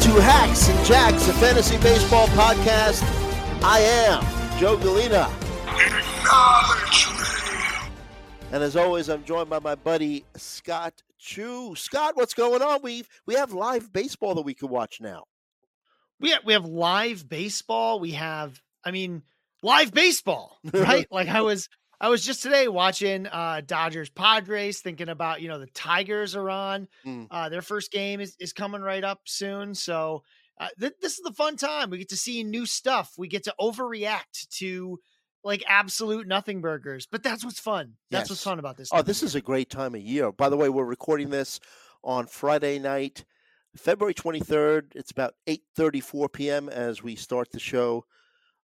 to Hacks and Jacks, a fantasy baseball podcast. I am Joe Gallina. And as always, I'm joined by my buddy Scott Chu. Scott, what's going on? We've we have live baseball that we can watch now. We have, we have live baseball. We have, I mean, live baseball, right? like I was I was just today watching uh Dodgers Padres, thinking about you know the Tigers are on. Mm. Uh, their first game is is coming right up soon, so uh, th- this is the fun time. We get to see new stuff. We get to overreact to like absolute nothing burgers, but that's what's fun. That's yes. what's fun about this. Oh, this is a great time of year. By the way, we're recording this on Friday night, February 23rd. It's about 8:34 p.m. as we start the show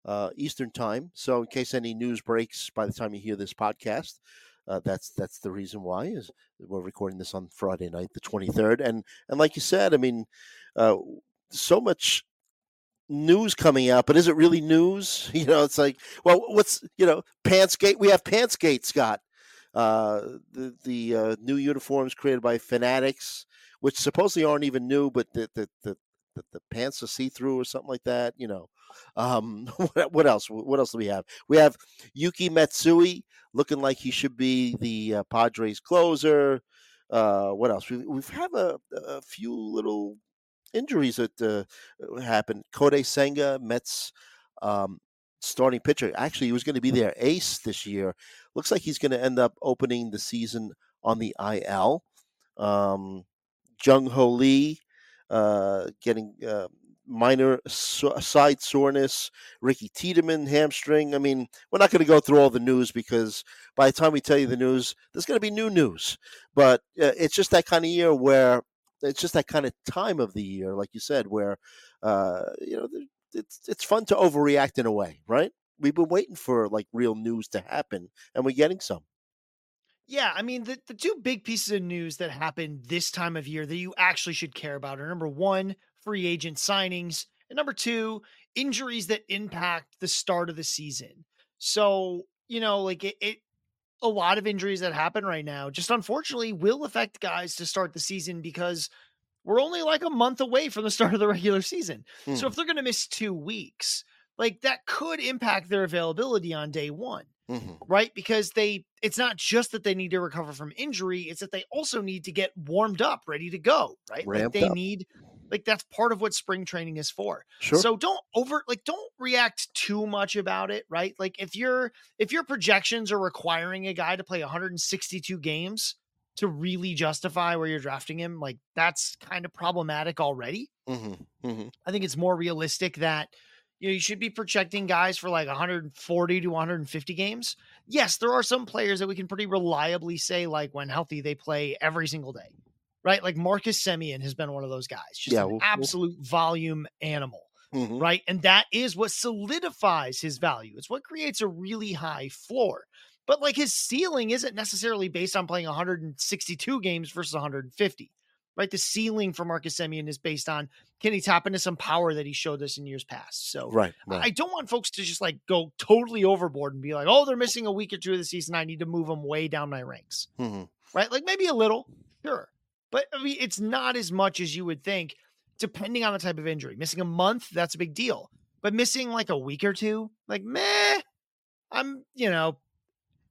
uh, Eastern time. So, in case any news breaks by the time you hear this podcast, uh, that's that's the reason why is we're recording this on Friday night, the 23rd. And and like you said, I mean, uh, so much news coming out, but is it really news? You know, it's like, well, what's you know, Pantsgate? We have Pantsgate, Scott. Uh, the the uh, new uniforms created by Fanatics, which supposedly aren't even new, but the the the, the, the pants are see through or something like that. You know, um, what, what, else? What else do we have? We have Yuki Matsui looking like he should be the uh, Padres closer. Uh, what else? We, we've have a, a few little injuries that uh, happened. Kodai Senga, Mets um, starting pitcher. Actually, he was going to be their ace this year. Looks like he's going to end up opening the season on the IL. Um, Jung Hoo Lee uh, getting uh, minor so- side soreness. Ricky Tiedemann hamstring. I mean, we're not going to go through all the news because by the time we tell you the news, there's going to be new news. But uh, it's just that kind of year where it's just that kind of time of the year, like you said, where uh, you know it's it's fun to overreact in a way, right? We've been waiting for like real news to happen, and we're getting some. Yeah, I mean the, the two big pieces of news that happen this time of year that you actually should care about are number one, free agent signings, and number two, injuries that impact the start of the season. So, you know, like it, it a lot of injuries that happen right now just unfortunately will affect guys to start the season because we're only like a month away from the start of the regular season. Hmm. So if they're going to miss 2 weeks, like that could impact their availability on day 1. Mm-hmm. Right? Because they it's not just that they need to recover from injury, it's that they also need to get warmed up, ready to go, right? Ramped like they up. need like that's part of what spring training is for. Sure. So don't over like don't react too much about it, right? Like if your if your projections are requiring a guy to play 162 games to really justify where you're drafting him, like that's kind of problematic already. Mm-hmm. Mm-hmm. I think it's more realistic that you know you should be projecting guys for like 140 to 150 games. Yes, there are some players that we can pretty reliably say like when healthy they play every single day right? Like Marcus Semien has been one of those guys, just yeah, an we'll, absolute we'll... volume animal, mm-hmm. right? And that is what solidifies his value. It's what creates a really high floor. But like his ceiling isn't necessarily based on playing 162 games versus 150, right? The ceiling for Marcus Semien is based on can he tap into some power that he showed us in years past. So right, right. I don't want folks to just like go totally overboard and be like, oh, they're missing a week or two of the season. I need to move them way down my ranks, mm-hmm. right? Like maybe a little, sure. But I mean, it's not as much as you would think, depending on the type of injury. Missing a month, that's a big deal. But missing like a week or two, like meh, I'm, you know,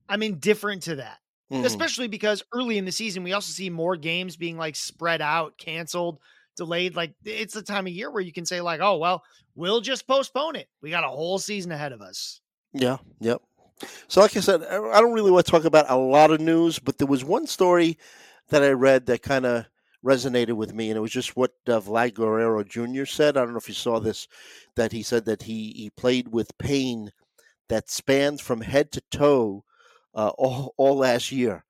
I'm indifferent to that. Mm-hmm. Especially because early in the season, we also see more games being like spread out, canceled, delayed. Like it's the time of year where you can say, like, oh, well, we'll just postpone it. We got a whole season ahead of us. Yeah. Yep. So, like I said, I don't really want to talk about a lot of news, but there was one story that I read that kind of resonated with me, and it was just what uh, Vlad Guerrero Jr. said. I don't know if you saw this, that he said that he he played with pain that spans from head to toe uh, all all last year,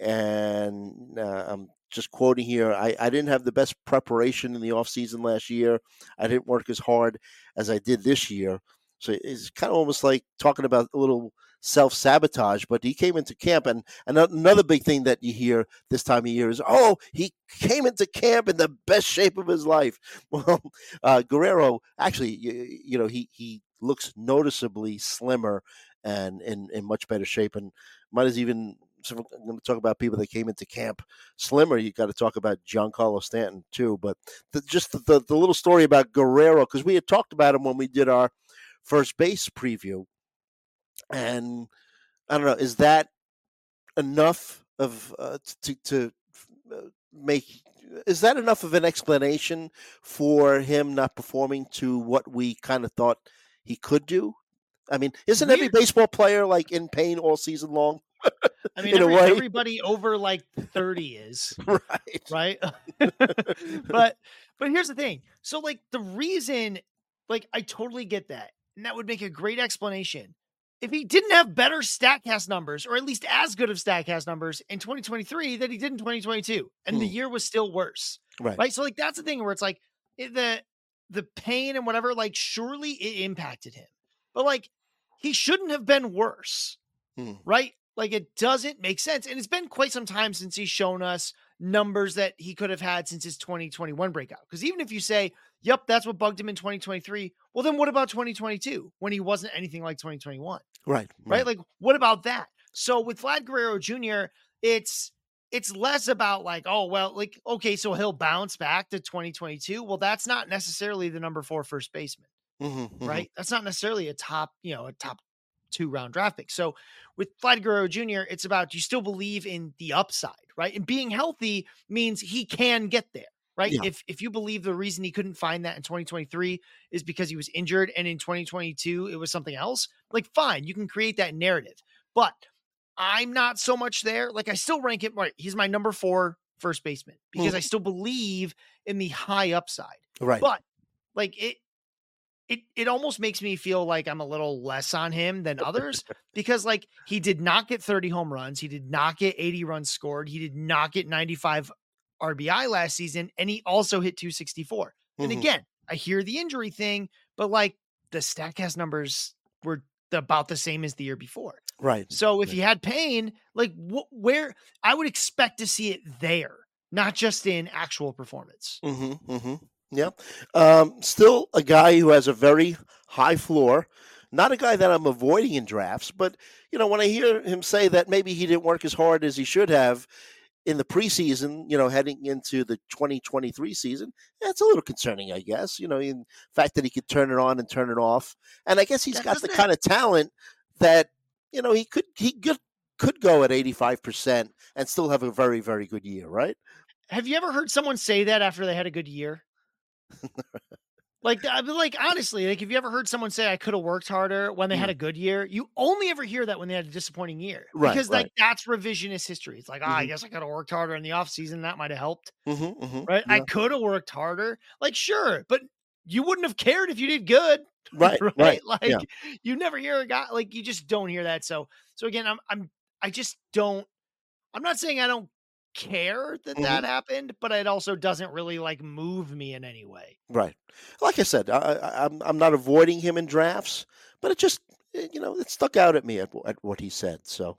and uh, I'm just quoting here. I, I didn't have the best preparation in the off season last year. I didn't work as hard as I did this year. So it's kind of almost like talking about a little self sabotage, but he came into camp. And, another big thing that you hear this time of year is, oh, he came into camp in the best shape of his life. Well, uh, Guerrero, actually, you, you know, he, he looks noticeably slimmer and in, in much better shape and might have even so I'm going to talk about people that came into camp slimmer. You got to talk about Giancarlo Stanton too. But the, just the, the, the little story about Guerrero because we had talked about him when we did our first base preview, and I don't know, is that enough of uh, to to uh, make is that enough of an explanation for him not performing to what we kind of thought he could do? I mean, isn't every baseball player like in pain all season long? I mean, every, everybody over like 30 is. right. Right. but but here's the thing. So like the reason like I totally get that. And that would make a great explanation. If he didn't have better StatCast numbers, or at least as good of StatCast numbers in 2023 that he did in 2022, and hmm. the year was still worse, right? Right. So like that's the thing where it's like the the pain and whatever, like surely it impacted him, but like he shouldn't have been worse, hmm. right? Like it doesn't make sense. And it's been quite some time since he's shown us numbers that he could have had since his 2021 breakout. Because even if you say, yep, that's what bugged him in 2023, well, then what about 2022 when he wasn't anything like 2021? Right. Right. right? Like, what about that? So with Vlad Guerrero Jr., it's it's less about like, oh, well, like, okay, so he'll bounce back to 2022. Well, that's not necessarily the number four first baseman. Mm-hmm, mm-hmm. right? That's not necessarily a top, you know, a top two round draft pick. So with Vlad Guerrero Jr., it's about you still believe in the upside, right? And being healthy means he can get there, right? Yeah. If if you believe the reason he couldn't find that in 2023 is because he was injured and in 2022 it was something else, like fine, you can create that narrative. But I'm not so much there. Like I still rank him right. He's my number four first baseman because mm. I still believe in the high upside. Right. But like it it it almost makes me feel like I'm a little less on him than others because like he did not get 30 home runs, he did not get 80 runs scored, he did not get 95 RBI last season, and he also hit 264. Mm-hmm. And again, I hear the injury thing, but like the Statcast numbers were about the same as the year before. Right. So if right. he had pain, like wh- where I would expect to see it there, not just in actual performance. Mm-hmm, mm-hmm. Yeah. Um, still a guy who has a very high floor. Not a guy that I'm avoiding in drafts, but you know, when I hear him say that maybe he didn't work as hard as he should have in the preseason, you know, heading into the 2023 season, that's a little concerning, I guess. You know, in fact that he could turn it on and turn it off, and I guess he's that got the kind of talent that you know he could he could could go at 85 percent and still have a very very good year, right? Have you ever heard someone say that after they had a good year? Like, I mean, like honestly, like have you ever heard someone say I could have worked harder when they mm. had a good year? You only ever hear that when they had a disappointing year, right? Because right. like that's revisionist history. It's like, mm-hmm. oh, I guess I could have worked harder in the off season. That might have helped, mm-hmm, mm-hmm. right? Yeah. I could have worked harder. Like, sure, but you wouldn't have cared if you did good, right? right? right. Like, yeah. you never hear a guy like you just don't hear that. So, so again, I'm, I'm, I just don't. I'm not saying I don't care that mm-hmm. that happened, but it also doesn't really like move me in any way. Right. Like I said, I, I, I'm I'm not avoiding him in drafts, but it just eh, you know it stuck out at me at, at what he said. So.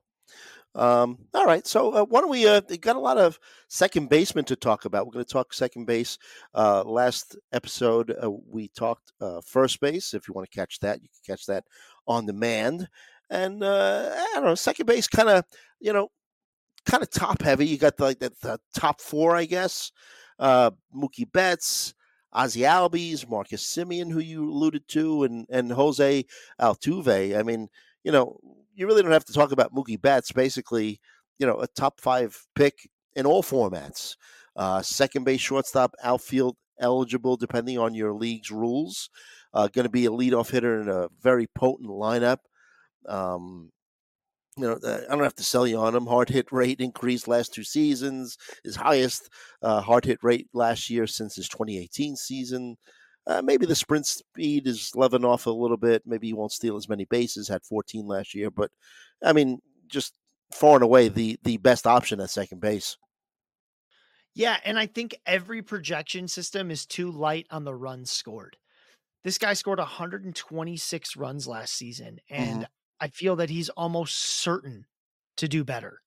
Um, all right, so uh, why don't we? Uh, got a lot of second baseman to talk about. We're going to talk second base. Uh, last episode uh, we talked uh, first base. If you want to catch that, you can catch that on demand. And uh, I don't know, second base kind of you know kind of top heavy. You got the, like the, the top four, I guess. Uh, Mookie Betts, Ozzie Albies, Marcus Semien, who you alluded to, and and Jose Altuve. I mean, you know, you really don't have to talk about Mookie Betts. Basically, you know, a top five pick in all formats. Uh, second base, shortstop, outfield eligible, depending on your league's rules. Uh, going to be a leadoff hitter in a very potent lineup. Um, you know, I don't have to sell you on him. Hard hit rate increased last two seasons. His highest uh, hard hit rate last year since his 2018 season. Uh, maybe the sprint speed is leveling off a little bit. Maybe he won't steal as many bases. Had 14 last year, but I mean, just far and away the the best option at second base. Yeah, and I think every projection system is too light on the runs scored. This guy scored 126 runs last season, and mm-hmm. I feel that he's almost certain to do better.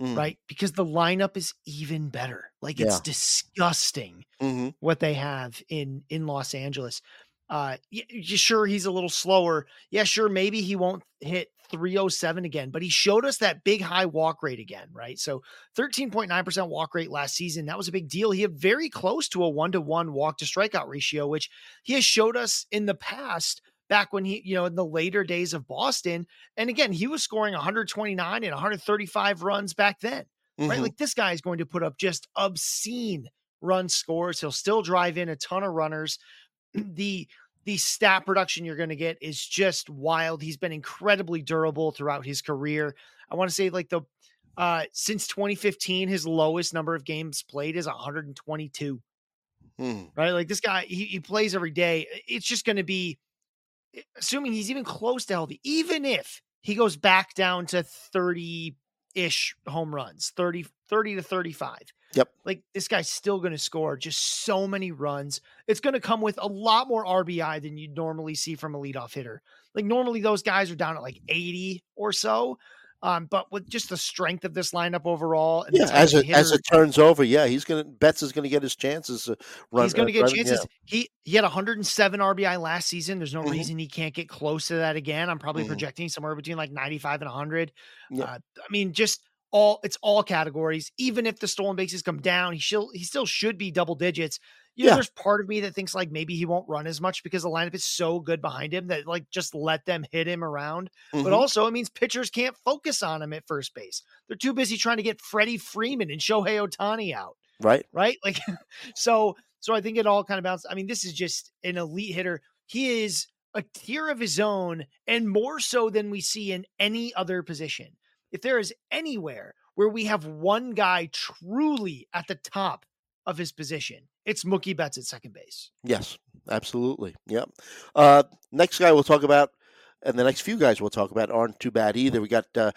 Mm. Right? Because the lineup is even better. Like it's disgusting mm-hmm. what they have in in Los Angeles. Uh, yeah, sure, he's a little slower. Yeah, sure, maybe he won't hit 307 again, but he showed us that big high walk rate again, right? So 13.9% walk rate last season. That was a big deal. He had very close to a one to one walk to strikeout ratio, which he has showed us in the past back when he, you know, in the later days of Boston. And again, he was scoring 129 and 135 runs back then, mm-hmm. right? Like this guy is going to put up just obscene run scores. He'll still drive in a ton of runners. the the stat production you're going to get is just wild. He's been incredibly durable throughout his career. I want to say like the uh since 2015 his lowest number of games played is 122. Hmm. Right? Like this guy he, he plays every day. It's just going to be Eh, assuming he's even close to healthy even if he goes back down to 30 ish home runs, 30 30 to 35. Yep. Like this guy's still going to score just so many runs. It's going to come with a lot more RBI than you'd normally see from a leadoff hitter. Like normally those guys are down at like 80 or so. Um, but with just the strength of this lineup overall, yeah, as it as it turns over, yeah, he's gonna Betts is gonna get his chances. To run, he's gonna uh, get run, chances. Yeah. He he had 107 RBI last season. There's no mm-hmm. reason he can't get close to that again. I'm probably mm-hmm. projecting somewhere between like 95 and 100. Yeah. Uh, I mean, just all it's all categories. Even if the stolen bases come down, he still he still should be double digits. You know, yeah. there's part of me that thinks like maybe he won't run as much because the lineup is so good behind him that like just let them hit him around. Mm-hmm. But also it means pitchers can't focus on him at first base. They're too busy trying to get Freddie Freeman and Shohei Ohtani out. Right. Right. Like so so I think it all kind of bounces. I mean, this is just an elite hitter. He is a tier of his own and more so than we see in any other position if there is anywhere where we have one guy truly at the top of his position, it's Mookie Betts at second base. Yes, absolutely. Yep. Uh, next guy we'll talk about, and the next few guys we'll talk about aren't too bad either. We got uh,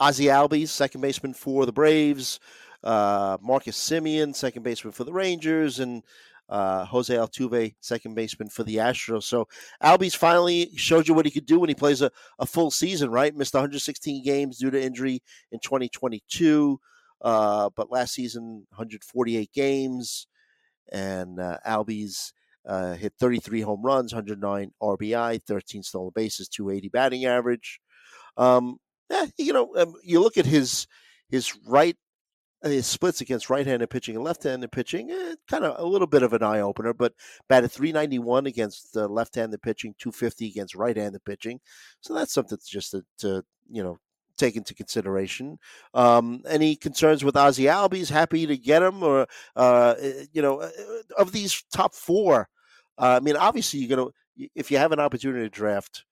Ozzie Albies, second baseman for the Braves. Uh, Marcus Semien, second baseman for the Rangers, and uh, Jose Altuve, second baseman for the Astros. So Albies finally showed you what he could do when he plays a, a full season, right? Missed 116 games due to injury in 2022, uh, but last season 148 games, and uh, Albies uh, hit 33 home runs, 109 RBI, 13 stolen bases, 280 batting average. Um, yeah, you know, um, you look at his his right his splits against right-handed pitching and left-handed pitching, eh, kind of a little bit of an eye opener. But batted 391 against uh, left-handed pitching, 250 against right-handed pitching. So that's something just to, to you know take into consideration. Um, any concerns with Ozzie Albies? Happy to get him, or uh, eh, you know, eh, of these top four. Uh, I mean, obviously, you're gonna if you have an opportunity to draft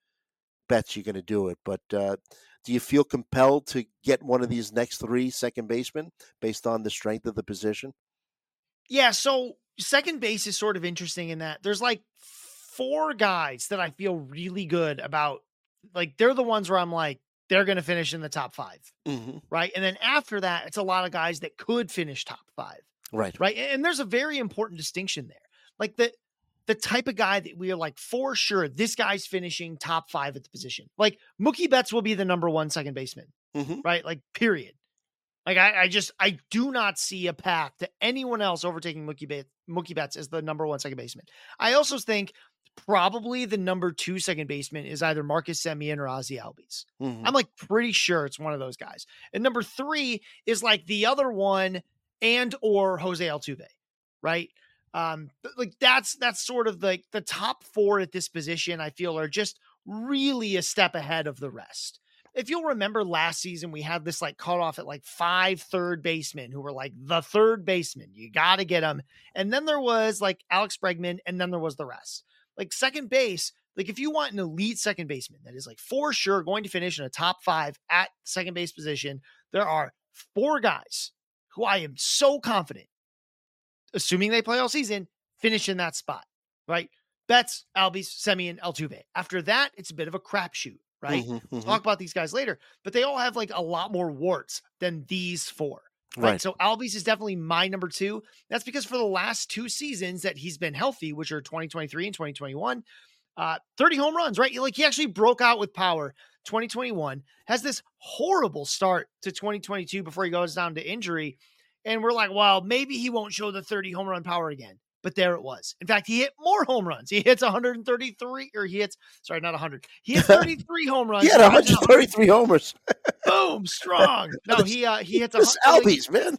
Betts, you're gonna do it. But uh, do you feel compelled to get one of these next three second basemen based on the strength of the position? Yeah, so second base is sort of interesting in that there's like four guys that I feel really good about. Like they're the ones where I'm like, they're going to finish in the top 5 mm-hmm. Right. And then after that, it's a lot of guys that could finish top five. Right. Right. And there's a very important distinction there. Like the the type of guy that we are like for sure this guy's finishing top five at the position. Like Mookie Betts will be the number one second baseman, mm-hmm. right? Like period. Like I, I, just I do not see a path to anyone else overtaking Mookie Betts, Mookie Betts as the number one second baseman. I also think probably the number two second baseman is either Marcus Semien or Ozzie Albies. Mm-hmm. I'm like pretty sure it's one of those guys. And number three is like the other one and or Jose Altuve, right? Um, like that's that's sort of like the, the top four at this position. I feel are just really a step ahead of the rest. If you'll remember last season, we had this like cutoff at like five third basemen who were like the third baseman. You got to get them. And then there was like Alex Bregman, and then there was the rest. Like second base, like if you want an elite second baseman that is like for sure going to finish in a top five at second base position, there are four guys who I am so confident assuming they play all season, finish in that spot, right? Betts, Albies, Semien, Altuve. After that, it's a bit of a crapshoot, right? Mm-hmm, mm-hmm. Talk about these guys later, but they all have like a lot more warts than these four. Right? right. So Albies is definitely my number two. That's because for the last two seasons that he's been healthy, which are 2023 and 2021, uh, 30 home runs, right? Like he actually broke out with power 2021, has this horrible start to 2022 before he goes down to injury. And we're like, well, maybe he won't show the 30 home run power again. But there it was. In fact, he hit more home runs. He hits 133, or he hits, sorry, not 100. He hit 33 home runs. He had 133 homers. Boom, strong. No, he uh he hits this Albies, man.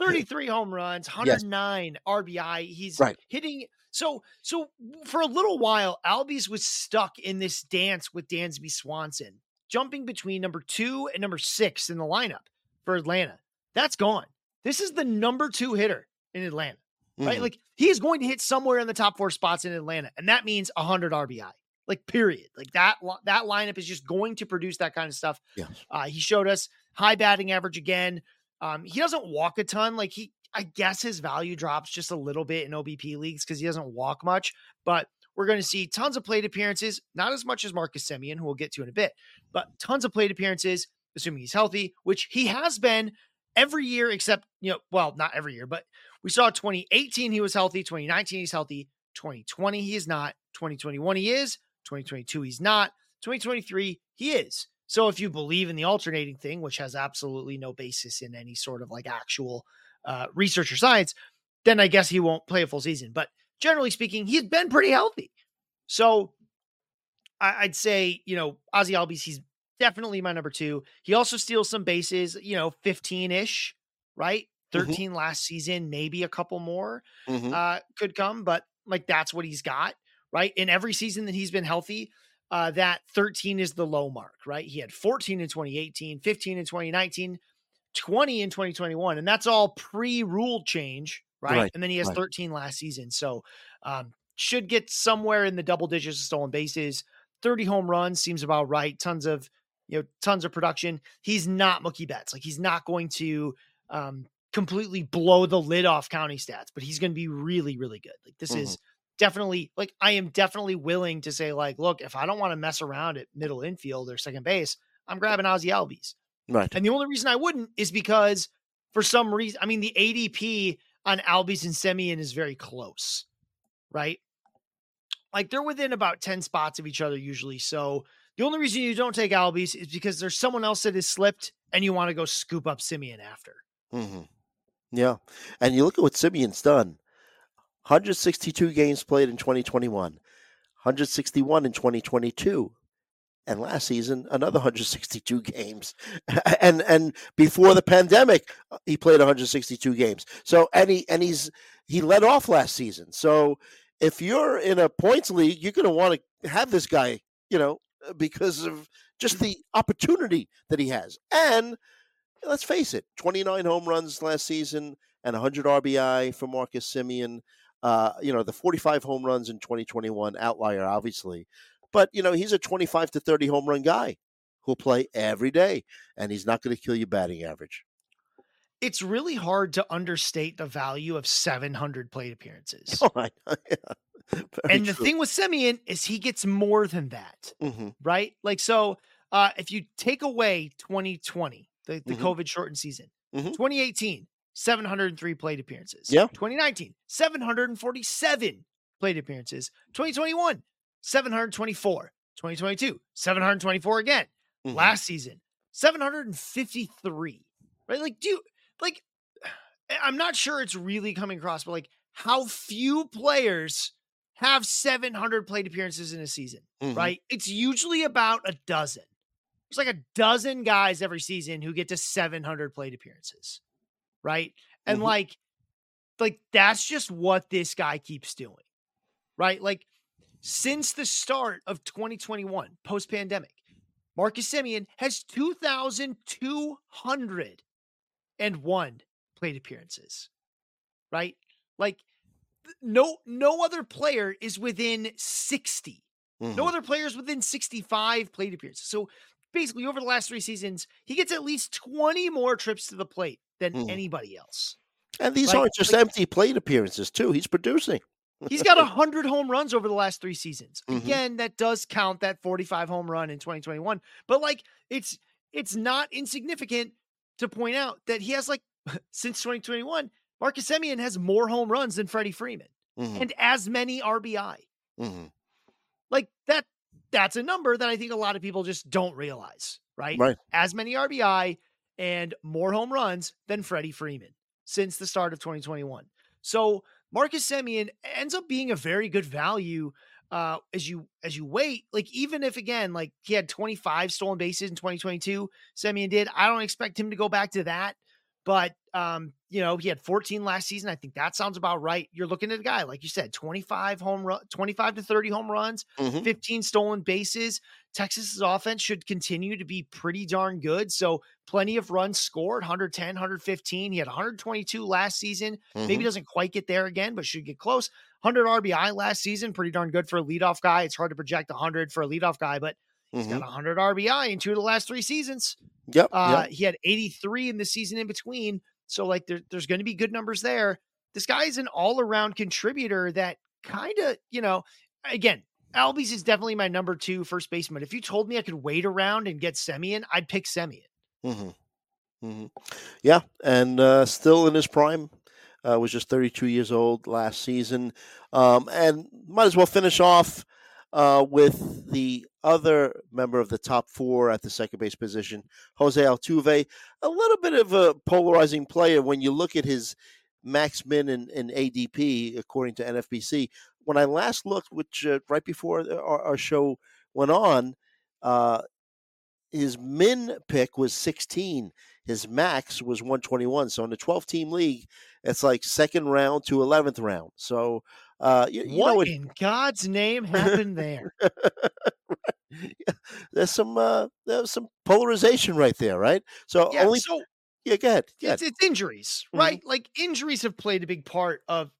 33 home runs, 109 yes. RBI. He's right. hitting so so for a little while, Albies was stuck in this dance with Dansby Swanson, jumping between number two and number six in the lineup for Atlanta. That's gone. This is the number two hitter in Atlanta, right? Mm-hmm. Like he is going to hit somewhere in the top four spots in Atlanta, and that means 100 RBI. Like period. Like that that lineup is just going to produce that kind of stuff. Yes. Uh, he showed us high batting average again. Um, he doesn't walk a ton. Like he, I guess his value drops just a little bit in OBP leagues because he doesn't walk much. But we're going to see tons of plate appearances, not as much as Marcus Semien, who we'll get to in a bit, but tons of plate appearances, assuming he's healthy, which he has been every year except, you know, well, not every year, but we saw 2018 he was healthy, 2019 he's healthy, 2020 he is not, 2021 he is, 2022 he's not, 2023 he is. So if you believe in the alternating thing, which has absolutely no basis in any sort of like actual uh, research or science, then I guess he won't play a full season. But generally speaking, he's been pretty healthy. So I, would say, you know, Ozzie Albies, he's definitely my number two. He also steals some bases, you know, 15 ish, right? Mm-hmm. 13 mm-hmm. last season, maybe a couple more mm-hmm. uh, could come, but like that's what he's got, right? In every season that he's been healthy, uh, that 13 is the low mark, right? He had 14 in 2018, 15 in 2019, 20 in 2021, and that's all pre rule change, right? right? And then he has right. 13 last season. So um, should get somewhere in the double digits of stolen bases. 30 home runs seems about right. Tons of, you know, tons of production. He's not Mookie Betts. Like he's not going to um, completely blow the lid off county stats, but he's going to be really, really good. Like this mm-hmm. is definitely like I am definitely willing to say like, look, if I don't want to mess around at middle infield or second base, I'm grabbing Ozzie Albies. Right. And the only reason I wouldn't is because for some reason, I mean, the ADP on Albies and Semien is very close, right? Like they're within about 10 spots of each other usually. So the only reason you don't take Albies is because there's someone else that has slipped and you want to go scoop up Semien after. Mm-hmm. Yeah. And you look at what Semien's done 162 games played in 2021, 161 in 2022 and last season another 162 games and and before the pandemic uh, he played 162 games so and he and he's he led off last season so if you're in a points league you're going to want to have this guy you know because of just the opportunity that he has and let's face it 29 home runs last season and 100 rbi for marcus Semien. uh, you know the 45 home runs in 2021 outlier obviously but, you know, he's a 25 to 30 home run guy who'll play every day, and he's not going to kill your batting average. It's really hard to understate the value of 700 plate appearances. Oh, I. Yeah. and the thing with Semien is he gets more than that, mm-hmm. right? Like, so uh, if you take away 2020, the, the mm-hmm. COVID shortened season, mm-hmm. 2018, 703 plate appearances. Yeah. 2019, 747 plate appearances. 2021, 724. 2022, 724 again. Mm-hmm. Last season, 753. Right? Like, do you, like, I'm not sure it's really coming across, but like, how few players have 700 plate appearances in a season, mm-hmm. right? It's usually about a dozen. There's like a dozen guys every season who get to 700 plate appearances, right? And mm-hmm. like, like that's just what this guy keeps doing, right? Like since the start of 2021, post pandemic, Marcus Semien has 2,201 plate appearances, right? Like, no no other player is within 60. Mm-hmm. No other players within 65 plate appearances. So basically, over the last three seasons, he gets at least 20 more trips to the plate than mm-hmm. anybody else. And these like, aren't just like, empty plate appearances, too. He's producing. He's got 100 home runs over the last three seasons. Mm-hmm. Again, that does count that 45 home run in 2021. But like it's it's not insignificant to point out that he has like since 2021, Marcus Semien has more home runs than Freddie Freeman mm-hmm. and as many RBI. Mm-hmm. Like that that's a number that I think a lot of people just don't realize, right? Right. As many RBI and more home runs than Freddie Freeman since the start of 2021. So Marcus Semien ends up being a very good value uh, as you as you wait. Like even if again, like he had 25 stolen bases in 2022, Semien did. I don't expect him to go back to that. But um, you know, he had 14 last season. I think that sounds about right. You're looking at a guy, like you said, 25 home run, 25 to 30 home runs, mm-hmm. 15 stolen bases. Texas's offense should continue to be pretty darn good. So plenty of runs scored, 110, 115. He had 122 last season. Mm-hmm. Maybe doesn't quite get there again, but should get close. 100 RBI last season, pretty darn good for a leadoff guy. It's hard to project 100 for a leadoff guy, but He's mm-hmm. got 100 RBI in two of the last three seasons. Yep. Uh, yep. He had 83 in the season in between. So, like, there, there's going to be good numbers there. This guy is an all around contributor that kind of, you know, again, Albies is definitely my number two first baseman. If you told me I could wait around and get Semien, I'd pick Semien. Mm-hmm. Mm-hmm. Yeah. And uh, still in his prime. Uh, was just 32 years old last season. Um, and might as well finish off uh, with the other member of the top four at the second base position, Jose Altuve. A little bit of a polarizing player when you look at his max min and, and ADP, according to NFBC. When I last looked, which uh, right before our, our, show went on, uh, his min pick was 16. His max was 121. So in the 12 team league, it's like second round to 11th round. So uh, you, you what in God's name happened there? yeah, there's some uh, there's some polarization right there, right? So yeah, only so yeah, go ahead. It's, it's, injuries, mm-hmm. right? Like injuries have played a big part of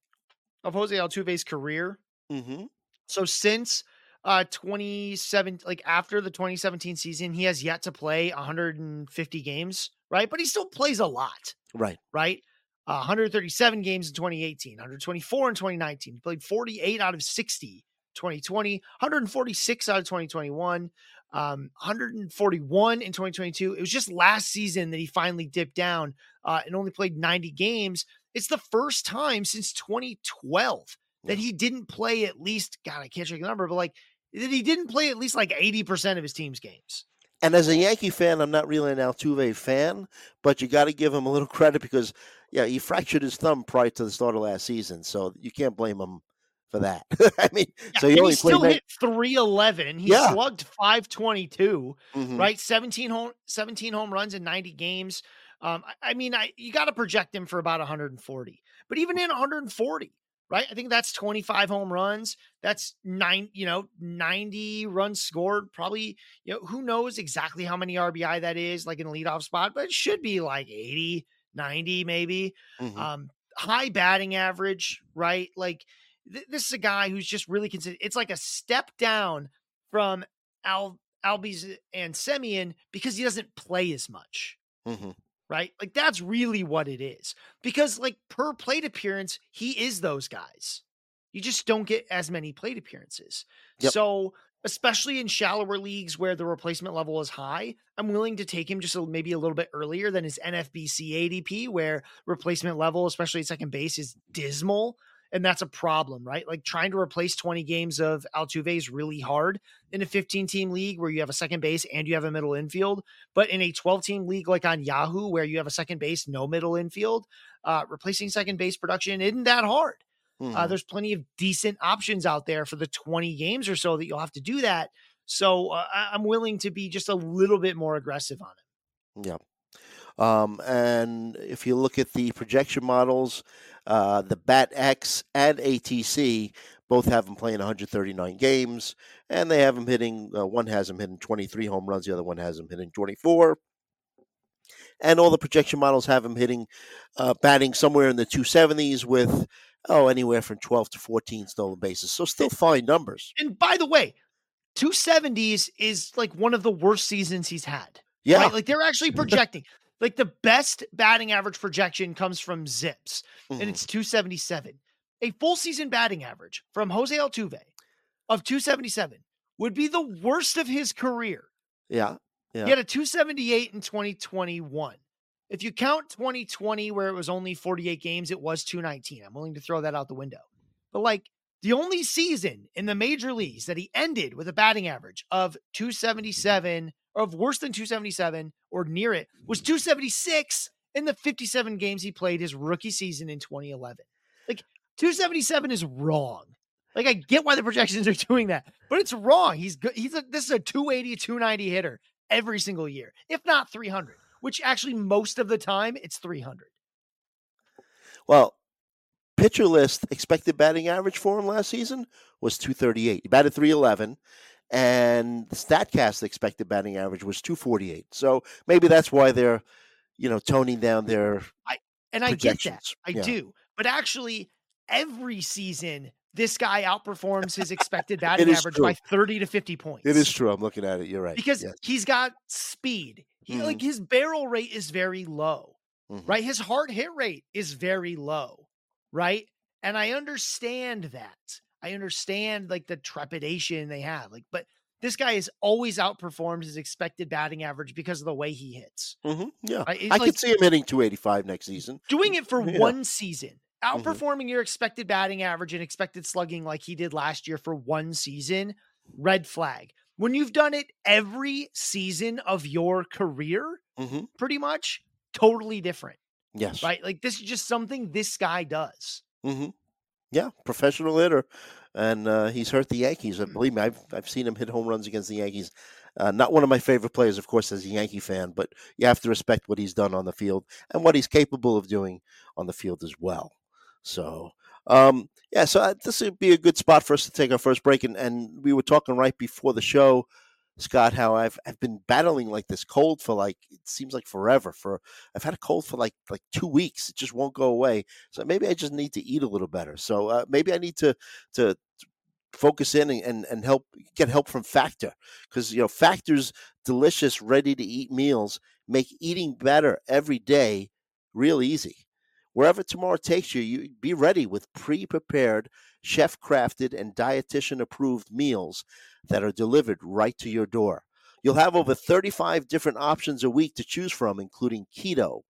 of Jose Altuve's career. Mm-hmm. So since uh 27 like after the 2017 season he has yet to play 150 games right but he still plays a lot right right uh, 137 games in 2018, 124 in 2019. He played 48 out of 60 2020, 146 out of 2021, um, 141 in 2022. It was just last season that he finally dipped down uh, and only played 90 games. It's the first time since 2012 that he didn't play at least, God, I can't check the number, but like that he didn't play at least like 80% of his team's games. And as a Yankee fan, I'm not really an Altuve fan, but you got to give him a little credit because, yeah, he fractured his thumb prior to the start of last season, so you can't blame him for that. I mean, yeah, so he, he still hit 311. He yeah. slugged 522, mm-hmm. right? 17 home 17 home runs in 90 games. Um, I, I mean, I you got to project him for about 140. But even in 140, right? I think that's 25 home runs. That's nine, you know, 90 runs scored. Probably, you know, who knows exactly how many RBI that is, like in a leadoff spot, but it should be like 80, 90, maybe. Mm-hmm. Um, high batting average, right? Like th- this is a guy who's just really considered. It's like a step down from Al Albies and Semien because he doesn't play as much. Mm-hmm right? Like that's really what it is. Because like per plate appearance, he is those guys. You just don't get as many plate appearances. Yep. So, especially in shallower leagues where the replacement level is high, I'm willing to take him just a, maybe a little bit earlier than his NFBC ADP, where replacement level, especially at second base, is dismal and that's a problem, right? Like trying to replace 20 games of Altuve is really hard in a 15 team league where you have a second base and you have a middle infield. But in a 12 team league like on Yahoo, where you have a second base, no middle infield, uh, replacing second base production isn't that hard. Mm-hmm. Uh, there's plenty of decent options out there for the 20 games or so that you'll have to do that. So uh, I'm willing to be just a little bit more aggressive on it. Yeah. Um, and if you look at the projection models, uh, the Bat X and ATC both have him playing 139 games, and they have him hitting. Uh, one has him hitting 23 home runs, the other one has him hitting 24. And all the projection models have him hitting, uh, batting somewhere in the 270s with oh anywhere from 12 to 14 stolen bases. So still fine numbers. And by the way, 270s is like one of the worst seasons he's had. Yeah, right? like they're actually projecting like the best batting average projection comes from Zips, mm-hmm. and it's 277. A full season batting average from Jose Altuve of 277 would be the worst of his career. Yeah. Yeah. He had a 278 in 2021. If you count 2020, where it was only 48 games, it was 219. I'm willing to throw that out the window. But like the only season in the major leagues that he ended with a batting average of 277 of worse than 277 or near it was 276 in the 57 games he played his rookie season in 2011. Like 277 is wrong. Like I get why the projections are doing that, but it's wrong. He's good. He's a this is a 280, 290 hitter every single year, if not 300, which actually most of the time it's 300. Well, pitcher list expected batting average for him last season was 238. He batted 311 and the Statcast expected batting average was 248. So maybe that's why they're, you know, toning down their I and I get that. I yeah. do. But actually every season this guy outperforms his expected batting average true. by 30 to 50 points. It is true. I'm looking at it. You're right. Because yes. he's got speed. He mm-hmm. like his barrel rate is very low. Mm-hmm. Right? His hard hit rate is very low. Right? And I understand that. I understand like the trepidation they have. Like, but this guy has always outperformed his expected batting average because of the way he hits. Mm-hmm. Yeah, right? I like, could see him hitting 285 next season. Doing it for yeah. one season, mm-hmm. outperforming mm-hmm. your expected batting average and expected slugging like he did last year for one season, red flag. When you've done it every season of your career, mm-hmm. pretty much, totally different. Yes. Right? Like this is just something this guy does. Mm-hmm. Yeah, professional hitter, and uh, he's hurt the Yankees. And believe me, I've I've seen him hit home runs against the Yankees. Uh, not one of my favorite players, of course, as a Yankee fan, but you have to respect what he's done on the field and what he's capable of doing on the field as well. So, um, yeah, so uh, this would be a good spot for us to take our first break. And, and we were talking right before the show Scott, how I've I've been battling like this cold for like it seems like forever. For I've had a cold for like like two weeks. It just won't go away. So maybe I just need to eat a little better. So uh, maybe I need to to focus in and, and, and help get help from Factor because you know Factor's delicious, ready to eat meals make eating better every day real easy. Wherever tomorrow takes you, you be ready with pre-prepared, chef-crafted, and dietitian-approved meals that are delivered right to your door. You'll have over 35 different options a week to choose from, including keto,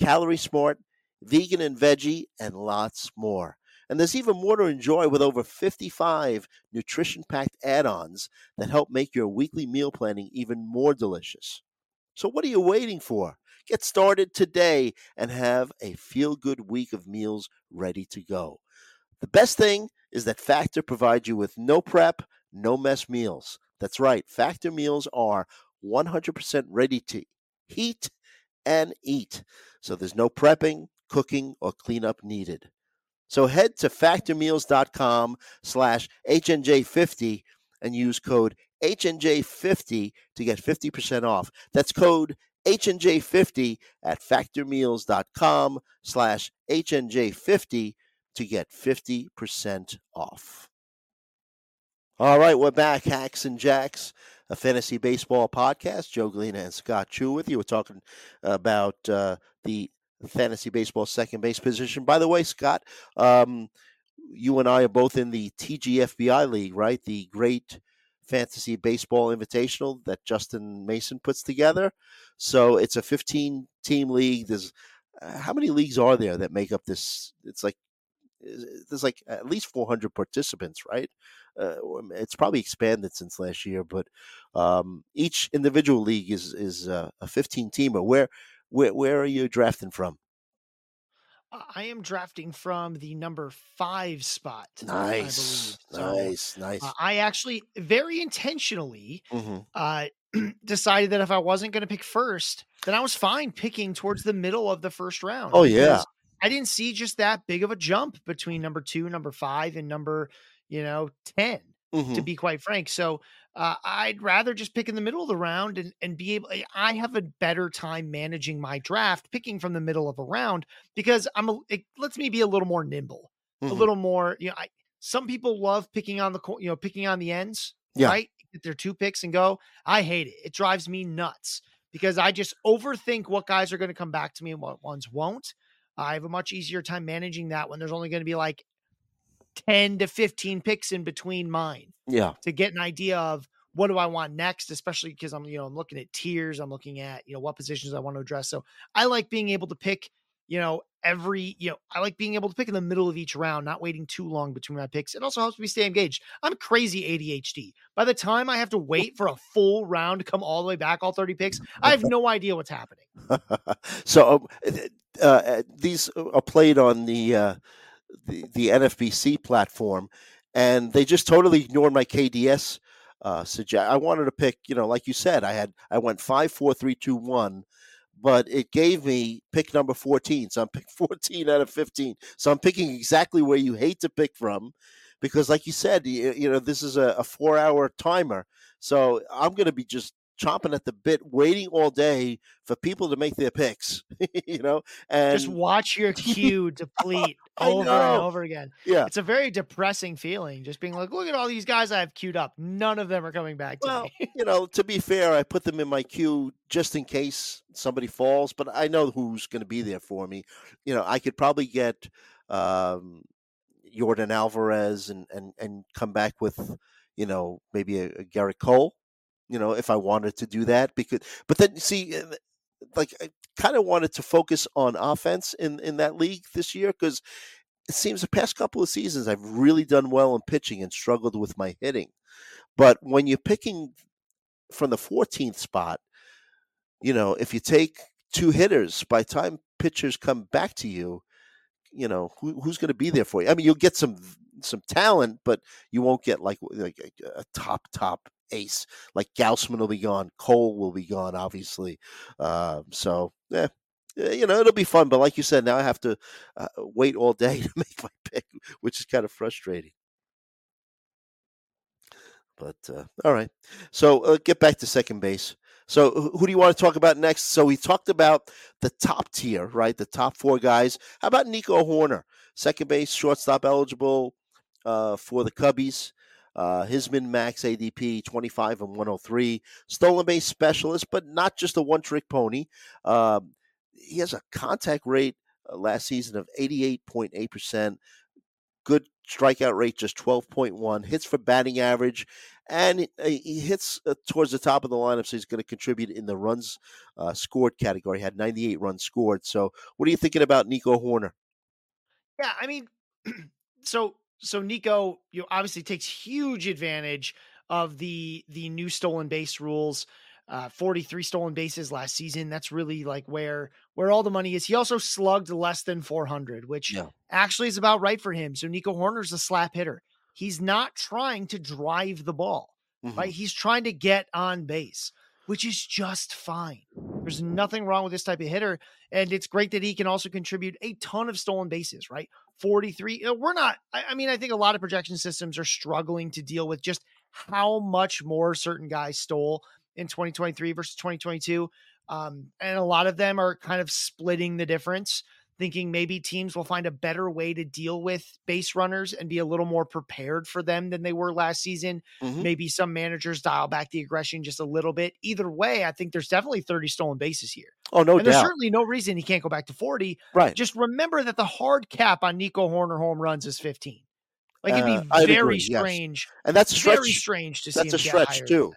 calorie smart, vegan and veggie, and lots more. And there's even more to enjoy with over 55 nutrition packed add ons that help make your weekly meal planning even more delicious. So, what are you waiting for? Get started today and have a feel good week of meals ready to go. The best thing is that Factor provides you with no prep, no mess meals. That's right, Factor meals are 100% ready to heat and eat. So there's no prepping, cooking, or cleanup needed. So head to factormeals.com slash HNJ50 and use code HNJ50 to get 50% off. That's code HNJ50 at factormeals.com slash HNJ50 to get 50% off. All right, we're back. Hacks and Jacks, a fantasy baseball podcast. Joe Gallina and Scott Chu with you. We're talking about uh, the fantasy baseball second base position. By the way, Scott, um, you and I are both in the TGFBI league, right? The Great Fantasy Baseball Invitational that Justin Mason puts together. So it's a 15 team league. There's uh, how many leagues are there that make up this? It's like there's like at least 400 participants, right? Uh, it's probably expanded since last year, but um, each individual league is is uh, a 15 teamer. Where where where are you drafting from? I am drafting from the number five spot. Nice, so, nice, nice. Uh, I actually very intentionally mm-hmm. uh, decided that if I wasn't going to pick first, then I was fine picking towards the middle of the first round. Oh yeah, I didn't see just that big of a jump between number two, number five, and number you know 10 mm-hmm. to be quite frank so uh, i'd rather just pick in the middle of the round and, and be able eh, i have a better time managing my draft picking from the middle of a round because i'm a, it lets me be a little more nimble mm-hmm. a little more you know I, some people love picking on the you know picking on the ends yeah. right get their two picks and go i hate it it drives me nuts because i just overthink what guys are going to come back to me and what ones won't I have a much easier time managing that when there's only going to be like 10 to 15 picks in between mine. Yeah. To get an idea of what do I want next, especially because I'm, you know, I'm looking at tiers, I'm looking at, you know, what positions I want to address. So I like being able to pick, you know, every, you know, I like being able to pick in the middle of each round, not waiting too long between my picks. It also helps me stay engaged. I'm crazy ADHD. By the time I have to wait for a full round to come all the way back, all 30 picks, I have no idea what's happening. so um, uh, uh, these are played on the, uh, the the NFBC platform, and they just totally ignored my KDS uh, suggest. I wanted to pick, you know, like you said, I had I went five, four, three, two, one, but it gave me pick number fourteen. So I'm pick fourteen out of fifteen. So I'm picking exactly where you hate to pick from, because like you said, you, you know, this is a, a four hour timer. So I'm going to be just chomping at the bit, waiting all day for people to make their picks. you know, and just watch your queue deplete over and over again. Yeah, it's a very depressing feeling. Just being like, look at all these guys I have queued up. None of them are coming back to well, me. you know, to be fair, I put them in my queue just in case somebody falls, but I know who's going to be there for me. You know, I could probably get. Um, Yordan Alvarez and, and, and come back with, you know, maybe a, a Gerrit Cole you know, if I wanted to do that. Because, but then you see, uh, like I kind of wanted to focus on offense in in that league this year because it seems the past couple of seasons I've really done well in pitching and struggled with my hitting. But when you're picking from the 14th spot, you know, if you take two hitters, by time pitchers come back to you, you know who, who's going to be there for you. I mean, you'll get some some talent, but you won't get like like a, a top top ace. Like Gausman will be gone, Cole will be gone, obviously. Uh, so yeah, you know it'll be fun. But like you said, now I have to uh, wait all day to make my pick, which is kind of frustrating. But uh, all right, so uh, get back to second base. So who do you want to talk about next? So we talked about the top tier, right? The top four guys. How about Nico Hoerner, second base, shortstop eligible uh, for the Cubbies? Uh, his min max ADP 25 and 103. Stolen base specialist, but not just a one trick pony. Um, he has a contact rate uh, last season of 88.8%. Good strikeout rate, just 12.1. Hits for batting average, and he hits uh, towards the top of the lineup, so he's going to contribute in the runs uh, scored category. He had 98 runs scored. So, what are you thinking about Nico Hoerner? Yeah, I mean, so so Nico, you know, obviously takes huge advantage of the the new stolen base rules. Uh, 43 stolen bases last season. That's really like where where all the money is. He also slugged less than 400, which yeah. actually is about right for him. So Nico Hoerner's a slap hitter. He's not trying to drive the ball, mm-hmm. right? He's trying to get on base, which is just fine. There's nothing wrong with this type of hitter, and it's great that he can also contribute a ton of stolen bases, right? 43. We're not, I mean, I think a lot of projection systems are struggling to deal with just how much more certain guys stole in 2023 versus 2022. Um, and a lot of them are kind of splitting the difference thinking maybe teams will find a better way to deal with base runners and be a little more prepared for them than they were last season. Mm-hmm. Maybe some managers dial back the aggression just a little bit. Either way, I think there's definitely 30 stolen bases here. Oh, no and doubt. There's certainly no reason he can't go back to 40. Right. Just remember that the hard cap on Nico Hoerner home runs is 15. Like it'd be uh, very strange, yes. and that's. Very strange to that's see. That's a stretch too.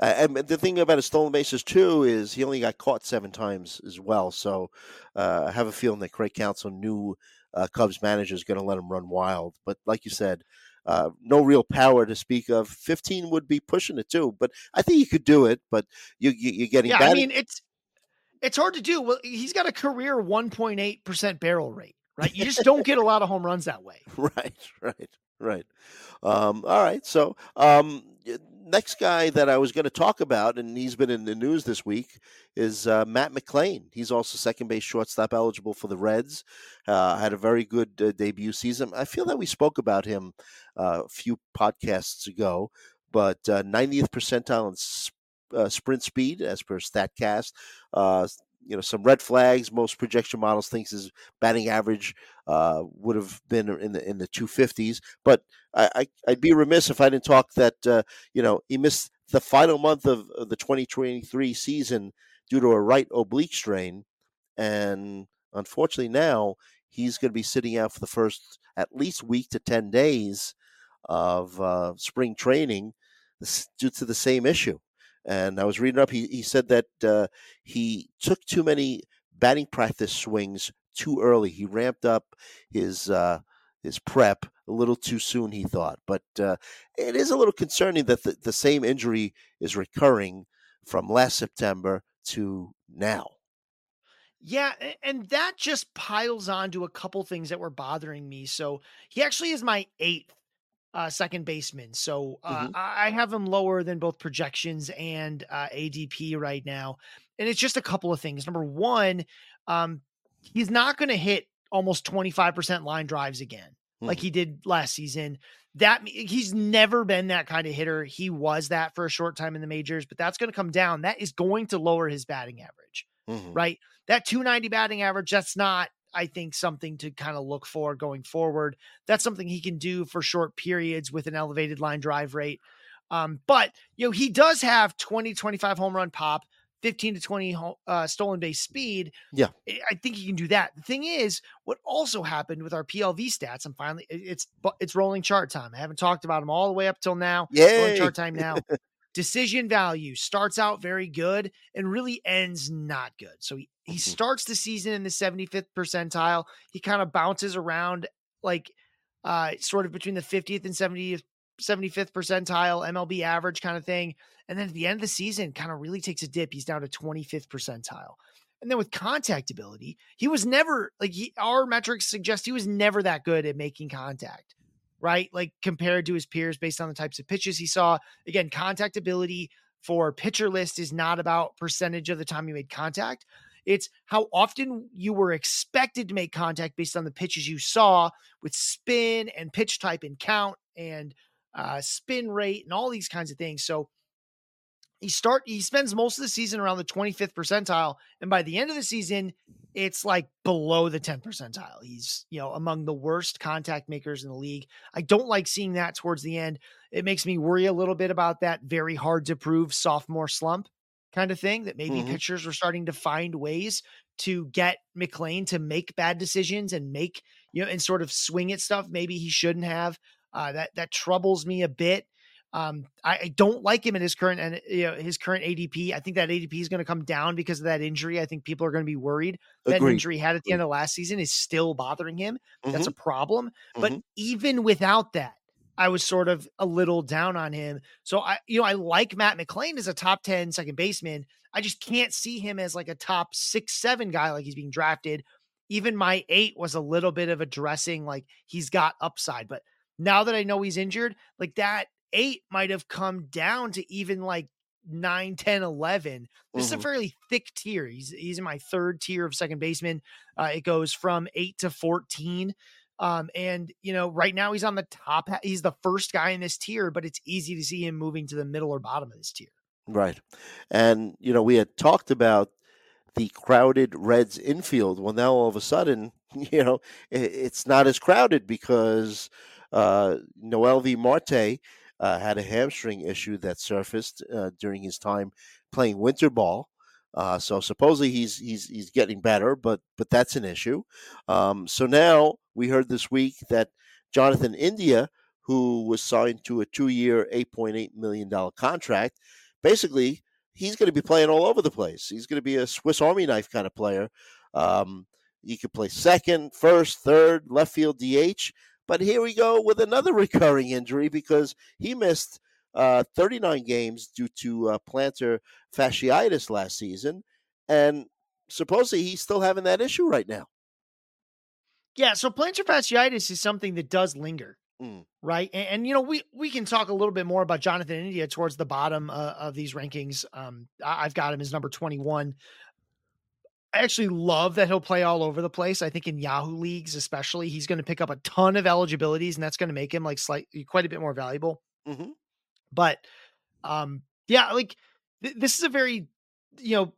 Uh, and the thing about his stolen bases too is he only got caught seven times as well. So uh, I have a feeling that Craig Counsell knew uh, Cubs manager is going to let him run wild. But like you said, uh, no real power to speak of. Fifteen would be pushing it too, but I think he could do it. But you, you are getting yeah. I mean, it's it's hard to do. Well, he's got a career one point eight percent barrel rate. Right, you just don't get a lot of home runs that way. Right, right, right. Um, all right, so um, next guy that I was going to talk about, and he's been in the news this week, is uh, Matt McLain. He's also second base shortstop eligible for the Reds. Uh, had a very good uh, debut season. I feel that we spoke about him uh, a few podcasts ago, but 90th uh, percentile in sp- uh, sprint speed as per Statcast you know some red flags. Most projection models thinks his batting average uh, would have been in the in the 250s. But I, I would be remiss if I didn't talk that uh, you know he missed the final month of, of the 2023 season due to a right oblique strain, and unfortunately now he's going to be sitting out for the first at least week to 10 days of uh, spring training due to the same issue. And I was reading up. He he said that uh, he took too many batting practice swings too early. He ramped up his uh, his prep a little too soon. He thought, but uh, it is a little concerning that the, the same injury is recurring from last September to now. Yeah, and that just piles on to a couple things that were bothering me. So he actually is my eighth uh, second baseman. So uh, mm-hmm. I have him lower than both projections and uh, ADP right now. And it's just a couple of things. Number one, um, he's not going to hit almost 25% line drives again, mm-hmm. like he did last season. That he's never been that kind of hitter. He was that for a short time in the majors, but that's going to come down. That is going to lower his batting average, mm-hmm. right? That 290 batting average, that's not I think something to kind of look for going forward. That's something he can do for short periods with an elevated line drive rate. Um, but you know, he does have 20, 25 home run pop, 15 to 20 uh, stolen base speed. Yeah. I think he can do that. The thing is, what also happened with our PLV stats, I'm finally it's it's rolling chart time. I haven't talked about them all the way up till now. Yeah. Rolling chart time now. Decision value starts out very good and really ends not good. So he, he mm-hmm. starts the season in the 75th percentile. He kind of bounces around like uh sort of between the 50th and 70th 75th percentile, MLB average kind of thing. And then at the end of the season, kind of really takes a dip. He's down to 25th percentile. And then with contact ability, he was never like he, our metrics suggest he was never that good at making contact, right? Like compared to his peers based on the types of pitches he saw. Again, contact ability for pitcher list is not about percentage of the time you made contact. It's how often you were expected to make contact based on the pitches you saw with spin and pitch type and count and uh, spin rate, and all these kinds of things. So he start he spends most of the season around the 25th percentile, and by the end of the season, it's like below the 10th percentile. He's you know among the worst contact makers in the league. I don't like seeing that towards the end. It makes me worry a little bit about that very hard to prove sophomore slump kind of thing that maybe mm-hmm. pitchers were starting to find ways to get McLain to make bad decisions and make you know and sort of swing at stuff maybe he shouldn't have. Uh, that that troubles me a bit. Um, I, I, don't like him in his current and you know his current ADP. I think that ADP is going to come down because of that injury. I think people are going to be worried. Agreed. That injury he had at the end of last season is still bothering him. Mm-hmm. That's a problem. Mm-hmm. But even without that, I was sort of a little down on him. So I, you know, I like Matt McLain as a top 10 second baseman. I just can't see him as like a top six, seven guy like he's being drafted. Even my eight was a little bit of addressing like he's got upside, but now that I know he's injured, like that eight might have come down to even like 9, 10, 11. This mm-hmm. is a mm-hmm. fairly thick tier. He's he's in my third tier of second baseman. Uh, it goes from 8 to 14. Um, and you know, right now he's on the top. He's the first guy in this tier, but it's easy to see him moving to the middle or bottom of this tier. Right. And you know, we had talked about the crowded Reds infield. Well, now all of a sudden, you know, it's not as crowded because uh, V. Marte uh, had a hamstring issue that surfaced uh, during his time playing winter ball. Uh, so supposedly he's he's he's getting better, but but that's an issue. Um, so now we heard this week that Jonathan India, who was signed to a two-year, eight point eight million dollar contract, basically he's going to be playing all over the place. He's going to be a Swiss Army knife kind of player. Um, he could play second, first, third, left field, DH. But here we go with another recurring injury because he missed uh, 39 games due to uh, plantar fasciitis last season. And supposedly he's still having that issue right now. Yeah, so plantar fasciitis is something that does linger. Mm. Right. And, and, you know, we, we can talk a little bit more about Jonathan India towards the bottom uh, of these rankings. Um, I, I've got him as number 21. I actually love that he'll play all over the place. I think in Yahoo leagues, especially, he's going to pick up a ton of eligibilities, and that's going to make him like slightly quite a bit more valuable. Mm-hmm. But, um, yeah, like th- this is a very, you know,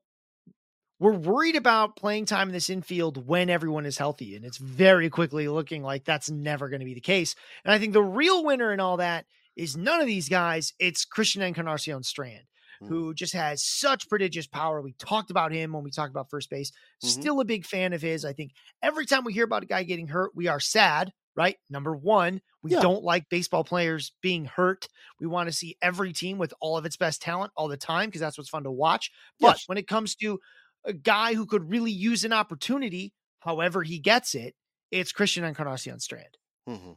we're worried about playing time in this infield when everyone is healthy, and it's very quickly looking like that's never going to be the case. And I think the real winner in all that is none of these guys. It's Christian Encarnacion Strand. Mm. who just has such prodigious power. We talked about him when we talked about first base. Mm-hmm. Still a big fan of his. I think every time we hear about a guy getting hurt, we are sad, right? Number one, we yeah. don't like baseball players being hurt. We want to see every team with all of its best talent all the time because that's what's fun to watch. But yes. when it comes to a guy who could really use an opportunity, however he gets it, it's Christian Encarnacion Strand. Mm-hmm.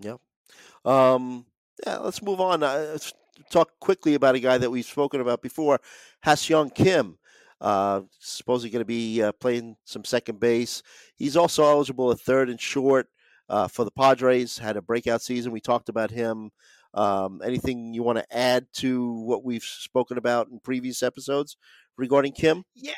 Yep. Um, yeah, let's move on. Uh, talk quickly about a guy that we've spoken about before, Ha-Seong Kim. Uh, supposedly going to be uh, playing some second base. He's also eligible at third and short uh, for the Padres. Had a breakout season. We talked about him. Um, anything you want to add to what we've spoken about in previous episodes regarding Kim? Yeah.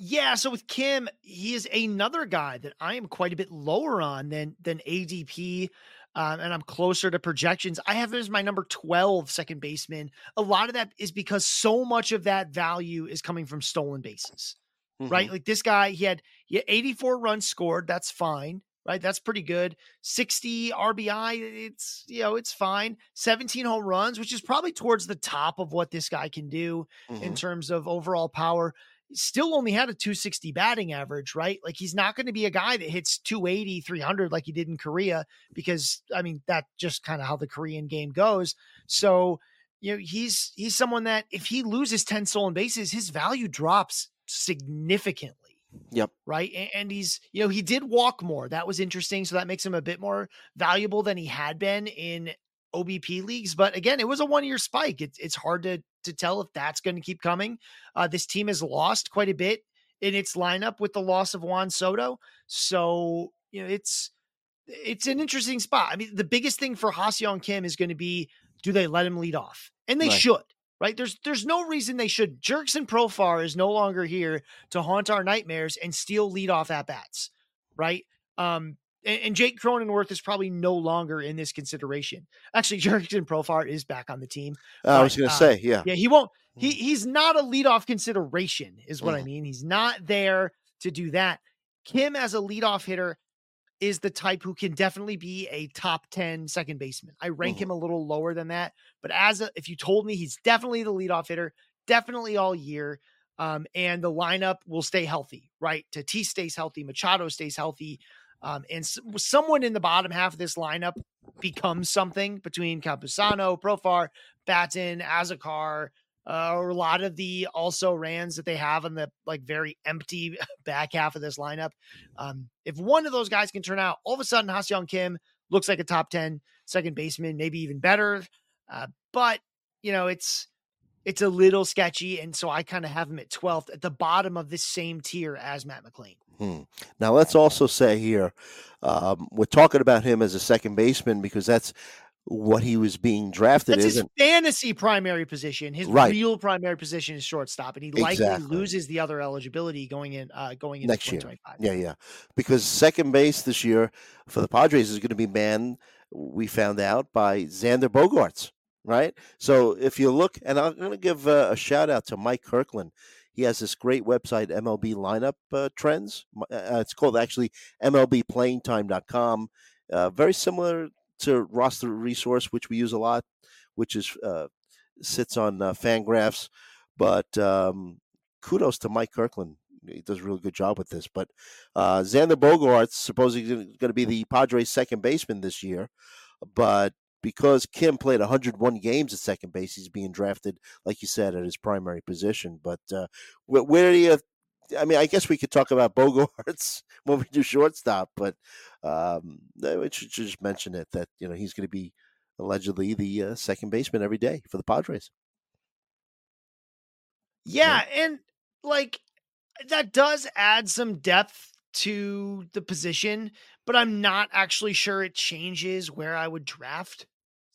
Yeah, so with Kim, he is another guy that I am quite a bit lower on than than ADP um, and I'm closer to projections. I have him as my number 12 second baseman. A lot of that is because so much of that value is coming from stolen bases, mm-hmm. right? Like this guy, he had, he had 84 runs scored. That's fine, right? That's pretty good. 60 RBI, it's, you know, it's fine. 17 home runs, which is probably towards the top of what this guy can do mm-hmm. in terms of overall power still only had a 260 batting average, right? Like he's not going to be a guy that hits 280, 300 like he did in Korea because I mean that just kind of how the Korean game goes. So, you know, he's he's someone that if he loses 10 stolen bases, his value drops significantly. Yep. Right. And, and he's, you know, he did walk more. That was interesting. So that makes him a bit more valuable than he had been in OBP leagues. But again, it was a one year spike. It's it's hard to to tell if that's going to keep coming. Uh, this team has lost quite a bit in its lineup with the loss of Juan Soto. So, you know, it's it's an interesting spot. I mean, the biggest thing for Ha-Seong Kim is going to be do they let him lead off? And they right. should. Right? There's there's no reason they should. Jurickson Profar is no longer here to haunt our nightmares and steal leadoff at bats. Right? Um, and, and Jake Cronenworth is probably no longer in this consideration. Actually, Jurickson Profar is back on the team. Uh, I was going to uh, say, yeah, yeah, he won't. He mm-hmm. he's not a leadoff consideration, is what mm. I mean. He's not there to do that. Kim as a leadoff hitter is the type who can definitely be a top 10 second baseman. I rank mm-hmm. him a little lower than that, but as a, if you told me he's definitely the leadoff hitter, definitely all year. Um, and the lineup will stay healthy, right? Tatis stays healthy, Machado stays healthy. Um, and someone in the bottom half of this lineup becomes something between Campusano, Profar, Batten, Azocar, uh, or a lot of the also rans that they have on the like very empty back half of this lineup. Um, if one of those guys can turn out, all of a sudden Ha-Seong Kim looks like a top 10 second baseman, maybe even better. Uh, but you know, it's it's a little sketchy, and so I kind of have him at 12th at the bottom of this same tier as Matt McLain. Hmm. Now, let's also say here, um, we're talking about him as a second baseman because that's what he was being drafted. That's his fantasy primary position. His right. real primary position is shortstop, and he likely exactly. loses the other eligibility going in uh, going into next year. Yeah, yeah. Because second base this year for the Padres is going to be manned. We found out by Xander Bogaerts, right? So if you look, and I'm going to give a, a shout out to Mike Kirkland. He has this great website, MLB Lineup uh, Trends. Uh, it's called actually MLBPlayingTime.com. Uh, very similar to Roster Resource, which we use a lot, which is uh, sits on uh, Fangraphs. But um, kudos to Mike Kirkland. He does a really good job with this. But uh, Xander Bogaerts supposedly going to be the Padres' second baseman this year, but because Kim played 101 games at second base, he's being drafted, like you said, at his primary position. But uh, where, where do you? I mean, I guess we could talk about Bogaerts when we do shortstop, but um, we should just mention it that you know he's going to be allegedly the uh, second baseman every day for the Padres. Yeah, yeah, and like that does add some depth to the position, but I'm not actually sure it changes where I would draft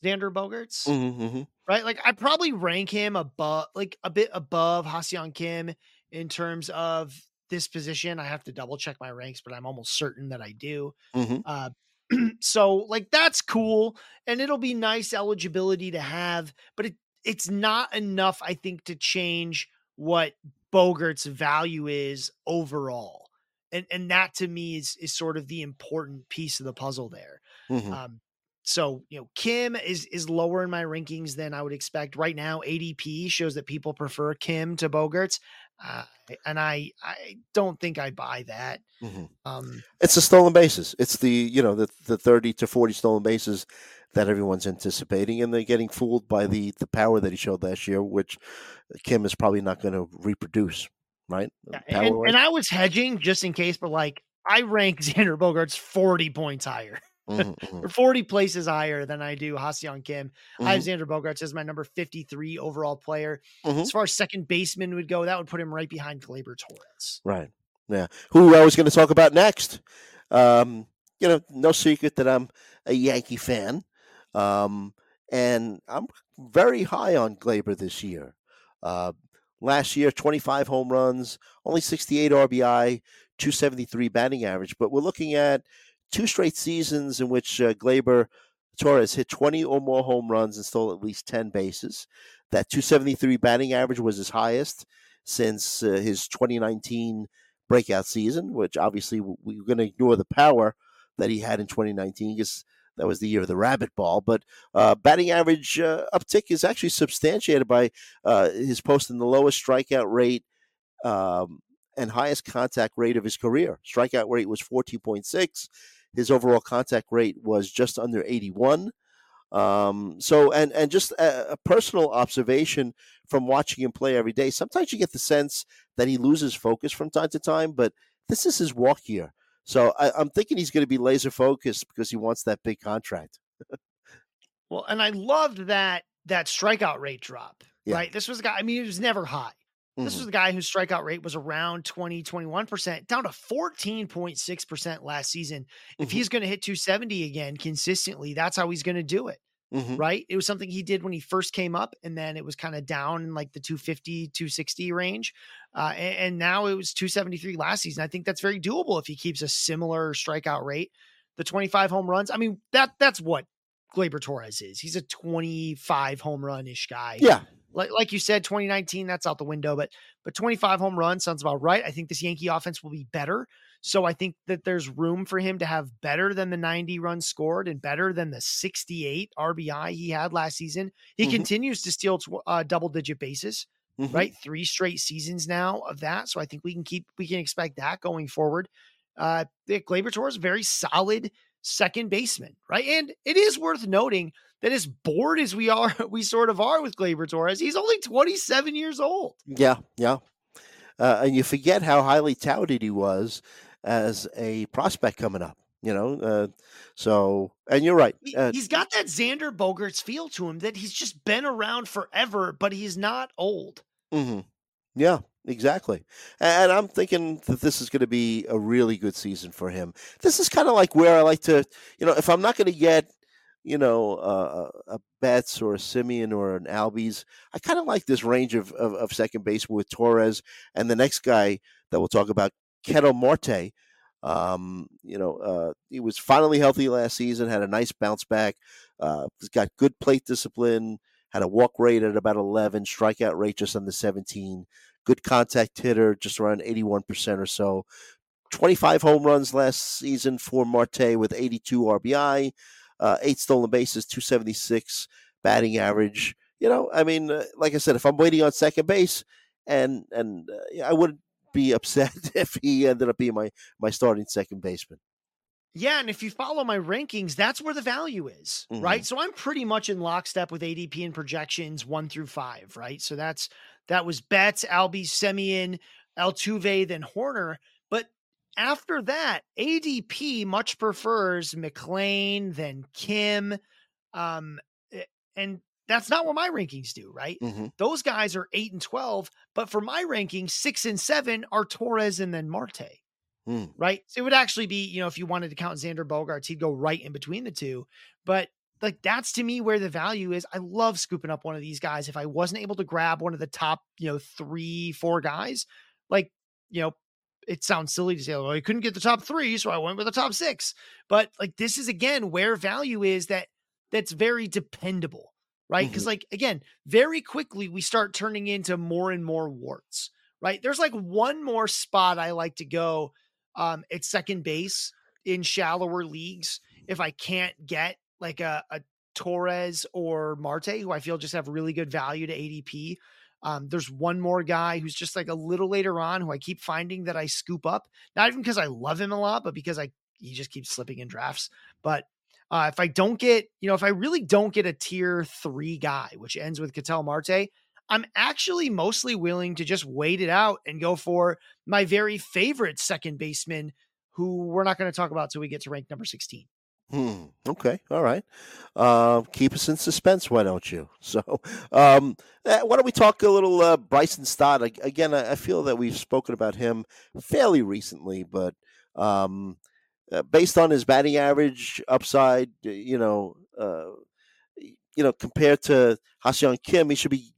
Xander Bogaerts. Mm-hmm, mm-hmm. Right? Like I probably rank him above like a bit above Ha-Seong Kim in terms of this position. I have to double check my ranks, but I'm almost certain that I do. Mm-hmm. Uh, so like that's cool and it'll be nice eligibility to have, but it it's not enough, I think, to change what Bogaerts' value is overall and and that to me is is sort of the important piece of the puzzle there. Mm-hmm. Um, so you know, Kim is is lower in my rankings than I would expect right now. ADP shows that people prefer Kim to Bogaerts, uh, and I I don't think I buy that. Mm-hmm. Um, it's the stolen bases. It's the you know the the thirty to forty stolen bases that everyone's anticipating, and they're getting fooled by the the power that he showed last year, which Kim is probably not going to reproduce right? Yeah, and, and, I was hedging just in case, but like I rank Xander Bogaerts 40 points higher. Mm-hmm. 40 places higher than I do Ha-Seong Kim. Mm-hmm. I have mm-hmm. Xander Bogaerts as my number 53 overall player. Mm-hmm. As far as second baseman would go, that would put him right behind Gleyber Torres. Right. Yeah. Who I was going to talk about next. Um, you know, no secret that I'm a Yankee fan. Um, and I'm very high on Glaber this year. Uh, last year, 25 home runs, only 68 RBI, 273 batting average. But we're looking at two straight seasons in which uh, Gleyber Torres hit 20 or more home runs and stole at least 10 bases. That 273 batting average was his highest since uh, his 2019 breakout season, which obviously we're going to ignore the power that he had in 2019 because that was the year of the rabbit ball. But uh, batting average uh, uptick is actually substantiated by uh, his posting the lowest strikeout rate um, and highest contact rate of his career. Strikeout rate was 14.6. His overall contact rate was just under 81. Um, so, and and just a, a, personal observation from watching him play every day. Sometimes you get the sense that he loses focus from time to time, but this is his walk year. So I, I'm thinking he's going to be laser focused because he wants that big contract. well, and I loved that that strikeout rate drop. Yeah. Right, this was a guy. I mean, it was never high. This mm-hmm. was the guy whose strikeout rate was around 20, 21%, down to 14.6% last season. If mm-hmm. he's going to hit 270 again consistently, that's how he's going to do it. Mm-hmm. Right. It was something he did when he first came up, and then it was kind of down in like the 250, 260 range. Uh, and, and now it was 273 last season. I think that's very doable if he keeps a similar strikeout rate. The 25 home runs. I mean, that that's what Gleyber Torres is. He's a 25 home run ish guy. Yeah like, like you said, 2019, that's out the window, but but 25 home runs sounds about right. I think this Yankee offense will be better. So I think that there's room for him to have better than the 90 runs scored and better than the 68 RBI he had last season. He mm-hmm. continues to steal uh, double digit bases, mm-hmm. right? Three straight seasons now of that. So I think we can keep, we can expect that going forward. Uh, Gleyber Torres, very solid second baseman, right? And it is worth noting that as bored as we are, we sort of are with Gleyber Torres, he's only 27 years old. Yeah, yeah. Uh, and you forget how highly touted he was as a prospect coming up. You know, uh, so and you're right. Uh, he's got that Xander Bogaerts feel to him that he's just been around forever, but he's not old. Mm-hmm. Yeah, exactly. And I'm thinking that this is going to be a really good season for him. This is kind of like where I like to, you know, if I'm not going to get you know, uh, a Betts or a Semien or an Albies. I kind of like this range of, of, of, second base with Torres and the next guy that we'll talk about, Ketel Marte. Um, you know, uh, he was finally healthy last season, had a nice bounce back. Uh, he's got good plate discipline, had a walk rate at about 11, strikeout rate just under 17, good contact hitter, just around 81% or so. 25 home runs last season for Marte with 82 RBI uh, eight stolen bases, 276 batting average. You know, I mean, uh, like I said, if I'm waiting on second base, and and uh, I wouldn't be upset if he ended up being my my starting second baseman. Yeah, and if you follow my rankings, that's where the value is, mm-hmm. right? So I'm pretty much in lockstep with ADP and projections one through five, right? So that's that was Betts, Albies, Semien, Altuve, then Hoerner. But After that, ADP much prefers McLain, than Kim. Um, eh, and that's not what my rankings do, right? Mm-hmm. Those guys are eight and 12, but for my rankings, six and seven are Torres and then Marte. Mm. Right. So it would actually be, you know, if you wanted to count Xander Bogaerts, he'd go right in between the two. But like that's to me where the value is. I love scooping up one of these guys. If I wasn't able to grab one of the top, you know, three, four guys, like, you know, it sounds silly to say, well, I couldn't get the top three, so I went with the top six. But like this is again where value is that that's very dependable, right? Because mm-hmm. like again, very quickly we start turning into more and more warts, right? There's like one more spot I like to go um at second base in shallower leagues if I can't get like a, a Torres or Marte, who I feel just have really good value to ADP. Um, there's one more guy who's just like a little later on who I keep finding that I scoop up, not even because I love him a lot, but because I he just keeps slipping in drafts. But uh, if I don't get, you know, if I really don't get a tier three guy, which ends with Ketel Marte, I'm actually mostly willing to just wait it out and go for my very favorite second baseman, who we're not going to talk about till we get to rank number 16. Hmm. Okay. All right. Uh, keep us in suspense, why don't you? So, um, eh, why don't we talk a little uh, Bryson Stott? Again, I, feel that we've spoken about him fairly recently, but um, uh, based on his batting average upside, you know, uh, you know, compared to Ha-Seong Kim, he should be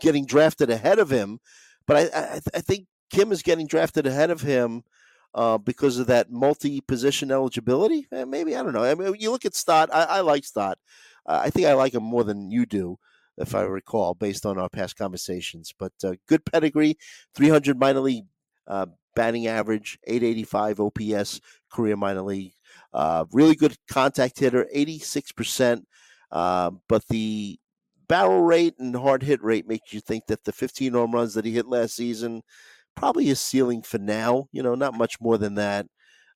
getting drafted ahead of him. But I, I, I think Kim is getting drafted ahead of him uh, because of that multi-position eligibility. Eh, maybe I don't know. I mean, you look at Stott. I, I like Stott. I think I like him more than you do, if I recall, based on our past conversations. But uh, good pedigree, 300 minor league uh, batting average, 885 OPS career minor league. Uh, really good contact hitter, 86%. Uh, but the barrel rate and hard hit rate makes you think that the 15 home runs that he hit last season probably his ceiling for now. You know, not much more than that.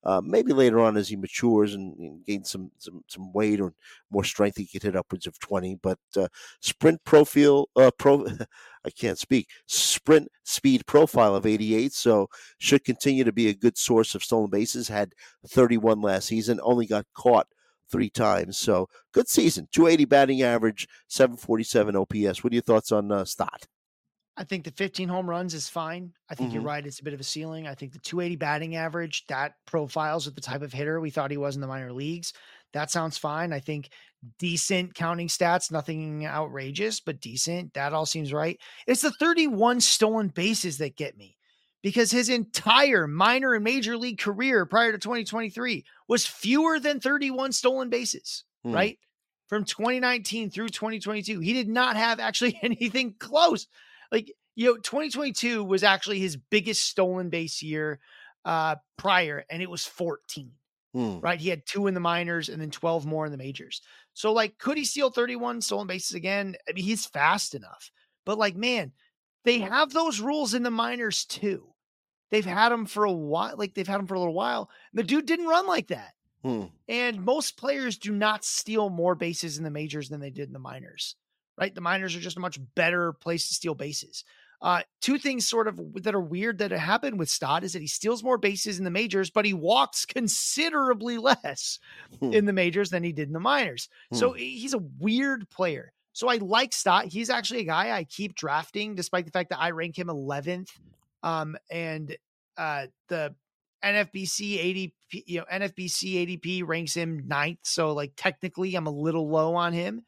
Uh, maybe later on as he matures and, and gains some, some some weight or more strength, he could hit upwards of twenty. But uh, sprint profile, uh, pro, I can't speak. Sprint speed profile of eighty eight, so should continue to be a good source of stolen bases. Had thirty one last season, only got caught three times. So good season. Two eighty batting average, seven forty seven OPS. What are your thoughts on uh, Stott? I think the 15 home runs is fine. I think mm-hmm. you're right. It's a bit of a ceiling. I think the 280 batting average, that profiles with the type of hitter we thought he was in the minor leagues. That sounds fine. I think decent counting stats, nothing outrageous, but decent. That all seems right. It's the 31 stolen bases that get me because his entire minor and major league career prior to 2023 was fewer than 31 stolen bases, hmm. right? From 2019 through 2022, he did not have actually anything close like you know 2022 was actually his biggest stolen base year uh prior and it was 14 hmm. right? He had two in the minors and then 12 more in the majors. So like could he steal 31 stolen bases again? I mean he's fast enough but like man they have those rules in the minors too. They've had them for a while like they've had them for a little while the dude didn't run like that. Hmm. and most players do not steal more bases in the majors than they did in the minors right? The minors are just a much better place to steal bases. Uh, two things sort of that are weird that happened with Stott is that he steals more bases in the majors, but he walks considerably less hmm. in the majors than he did in the minors. Hmm. So he's a weird player. So I like Stott. He's actually a guy I keep drafting, despite the fact that I rank him 11th. Um, and uh, the NFBC ADP, you know, NFBC ADP ranks him ninth. So like technically, I'm a little low on him.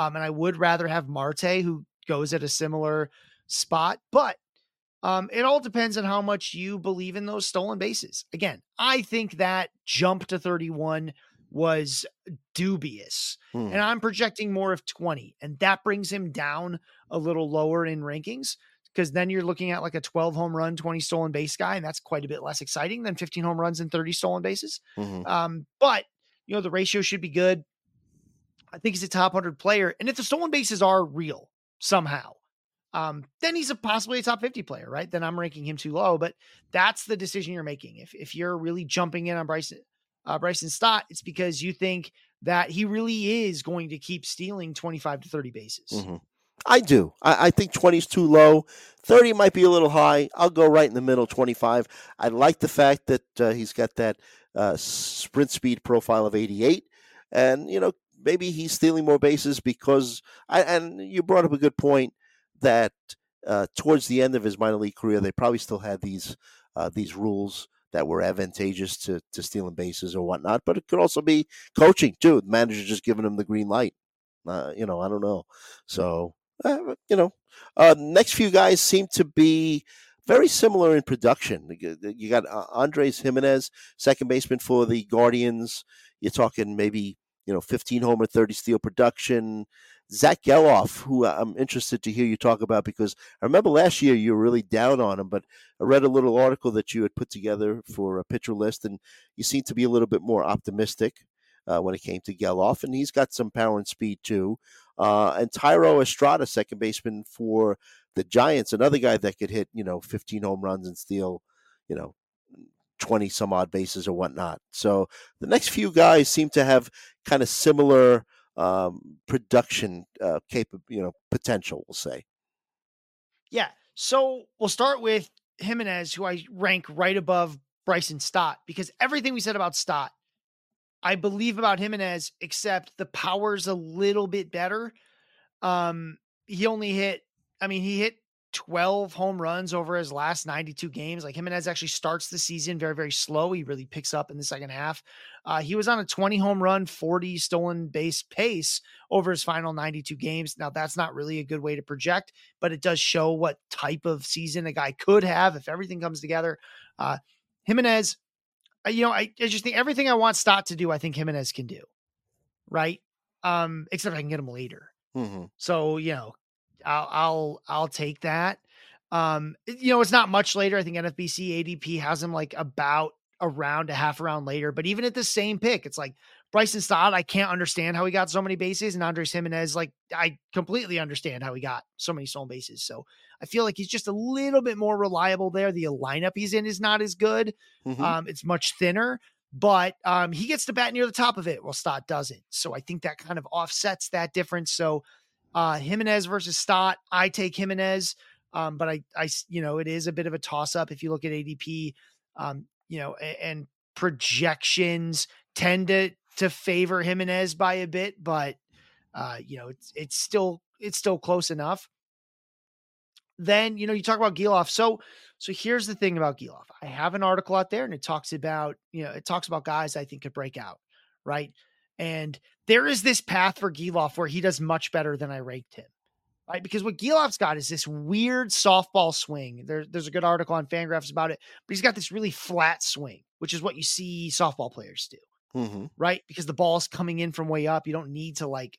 Um, and I would rather have Marte, who goes at a similar spot, but um, it all depends on how much you believe in those stolen bases. Again, I think that jump to 31 was dubious. Hmm. And I'm projecting more of 20. And that brings him down a little lower in rankings because then you're looking at like a 12 home run, 20 stolen base guy. And that's quite a bit less exciting than 15 home runs and 30 stolen bases. Mm-hmm. Um, but, you know, the ratio should be good. I think he's a top 100 player. And if the stolen bases are real somehow, um, then he's a possibly a top 50 player, right? Then I'm ranking him too low. But that's the decision you're making. If if you're really jumping in on Bryson uh, Bryson Stott, it's because you think that he really is going to keep stealing 25 to 30 bases. Mm-hmm. I do. I, I, think 20 is too low. 30 might be a little high. I'll go right in the middle, 25. I like the fact that uh, he's got that uh, sprint speed profile of 88. And, you know, maybe he's stealing more bases because I, and you brought up a good point that uh, towards the end of his minor league career, they probably still had these uh, these rules that were advantageous to to stealing bases or whatnot. But it could also be coaching too. The manager just giving him the green light. Uh, you know, I don't know. So uh, you know, uh, next few guys seem to be very similar in production. You got uh, Andrés Giménez, second baseman for the Guardians. You're talking maybe you know, 15 homer, 30 steal production. Zach Gelof, who I'm interested to hear you talk about because I remember last year you were really down on him, but I read a little article that you had put together for a pitcher list, and you seem to be a little bit more optimistic uh, when it came to Gelof, and he's got some power and speed too. Uh, and Thairo Estrada, second baseman for the Giants, another guy that could hit, you know, 15 home runs and steal, you know, 20 some odd bases or whatnot. So the next few guys seem to have kind of similar um, production uh, capable, you know, potential, we'll say. Yeah. So we'll start with Giménez, who I rank right above Bryson Stott, because everything we said about Stott I believe about Giménez, except the power's a little bit better. Um, he only hit, I mean, he hit 12 home runs over his last 92 games. Like Giménez actually starts the season very, very slow. He really picks up in the second half. Uh, he was on a 20 home run, 40 stolen base pace over his final 92 games. Now, that's not really a good way to project, but it does show what type of season a guy could have if everything comes together. Uh, Giménez, uh, you know, I, I just think everything I want Stott to do, I think Giménez can do. Right. Um, except I can get him later. Mm-hmm. So, you know, I'll I'll I'll take that. Um, you know, it's not much later. I think NFBC ADP has him like about around a half round later, but even at the same pick, it's like Bryson Stott. I can't understand how he got so many bases, and Andrés Giménez. like I completely understand how he got so many stolen bases. So I feel like he's just a little bit more reliable there. The lineup he's in is not as good. Mm-hmm. Um, it's much thinner, but um, he gets to bat near the top of it. Well, Stott doesn't. So I think that kind of offsets that difference. So uh, Giménez versus Stott, I take Giménez. Um, but I, I, you know, it is a bit of a toss up if you look at ADP, um, you know, and, and projections tend to to favor Giménez by a bit, but uh, you know, it's it's still it's still close enough. Then you know you talk about Gelof. So so here's the thing about Gelof. I have an article out there, and it talks about you know it talks about guys I think could break out, right? And there is this path for Gelof where he does much better than I ranked him. Right? Because what Gelof's got is this weird softball swing. There, there's a good article on Fangraphs about it, but he's got this really flat swing, which is what you see softball players do. Mm-hmm. Right? Because the ball's coming in from way up. You don't need to like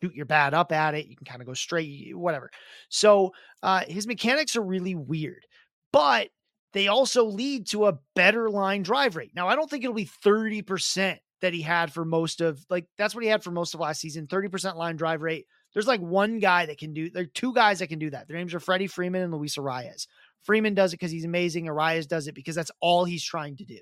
shoot your bat up at it. You can kind of go straight, whatever. So uh, his mechanics are really weird, but they also lead to a better line drive rate. Now, I don't think it'll be 30% that he had for most of like that's what he had for most of last season 30% line drive rate. There's like one guy that can do there are two guys that can do that. Their names are Freddie Freeman and Luis Arraez. Freeman does it because he's amazing. Arraez does it because that's all he's trying to do.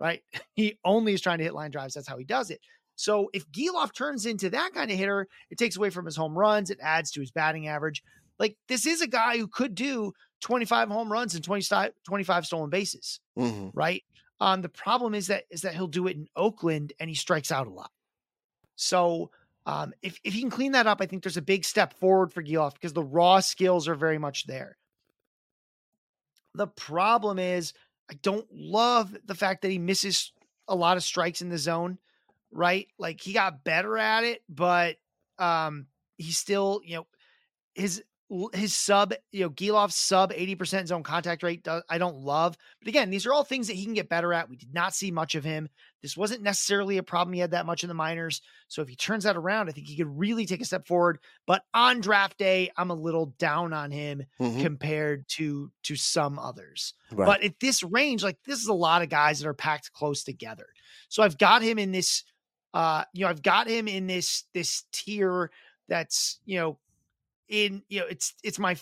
Right? He only is trying to hit line drives. That's how he does it. So if Gelof turns into that kind of hitter, it takes away from his home runs, it adds to his batting average. Like this is a guy who could do 25 home runs and 20, 25 stolen bases, Mm-hmm. right? Um, the problem is that is that he'll do it in Oakland and he strikes out a lot. So um, if if he can clean that up, I think there's a big step forward for Gelof because the raw skills are very much there. The problem is I don't love the fact that he misses a lot of strikes in the zone, right? Like he got better at it, but um, he's still, you know, his his sub, you know, Gelof's sub 80% zone contact rate, I don't love. But again, these are all things that he can get better at. We did not see much of him. This wasn't necessarily a problem he had that much in the minors. So if he turns that around, I think he could really take a step forward. But on draft day, I'm a little down on him Mhm. compared to to some others. Right. But at this range, like this is a lot of guys that are packed close together. So I've got him in this uh, you know, I've got him in this this tier that's, you know, in you know it's it's my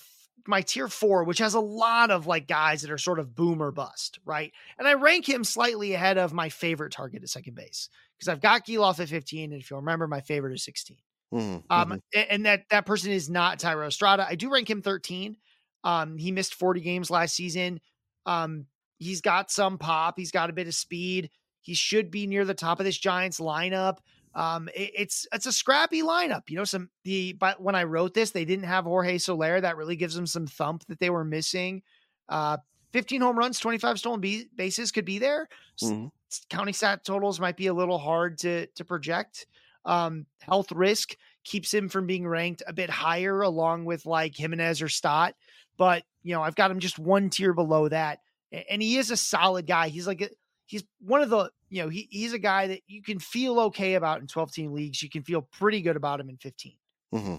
my tier four which has a lot of like guys that are sort of boomer bust right? And i rank him slightly ahead of my favorite target at second base because i've got Gelof at 15 and if you'll remember my favorite is 16 Mhm. um Mhm. and that that person is not Thairo Estrada. I do rank him 13 um he missed 40 games last season. Um he's got some pop. He's got a bit of speed. He should be near the top of this giants lineup um, it- it's it's a scrappy lineup. You know, some the but when I wrote this, they didn't have Jorge Soler. That really gives them some thump that they were missing. Uh, 15 home runs, 25 stolen be- bases could be there. Mhm. s- Counting stat totals might be a little hard to to project. Um, health risk keeps him from being ranked a bit higher, along with like Giménez or Stott. But you know, I've got him just one tier below that, and he is a solid guy. He's like a, he's one of the you know he, he's a guy that you can feel okay about in 12 team leagues you can feel pretty good about him in 15 hmm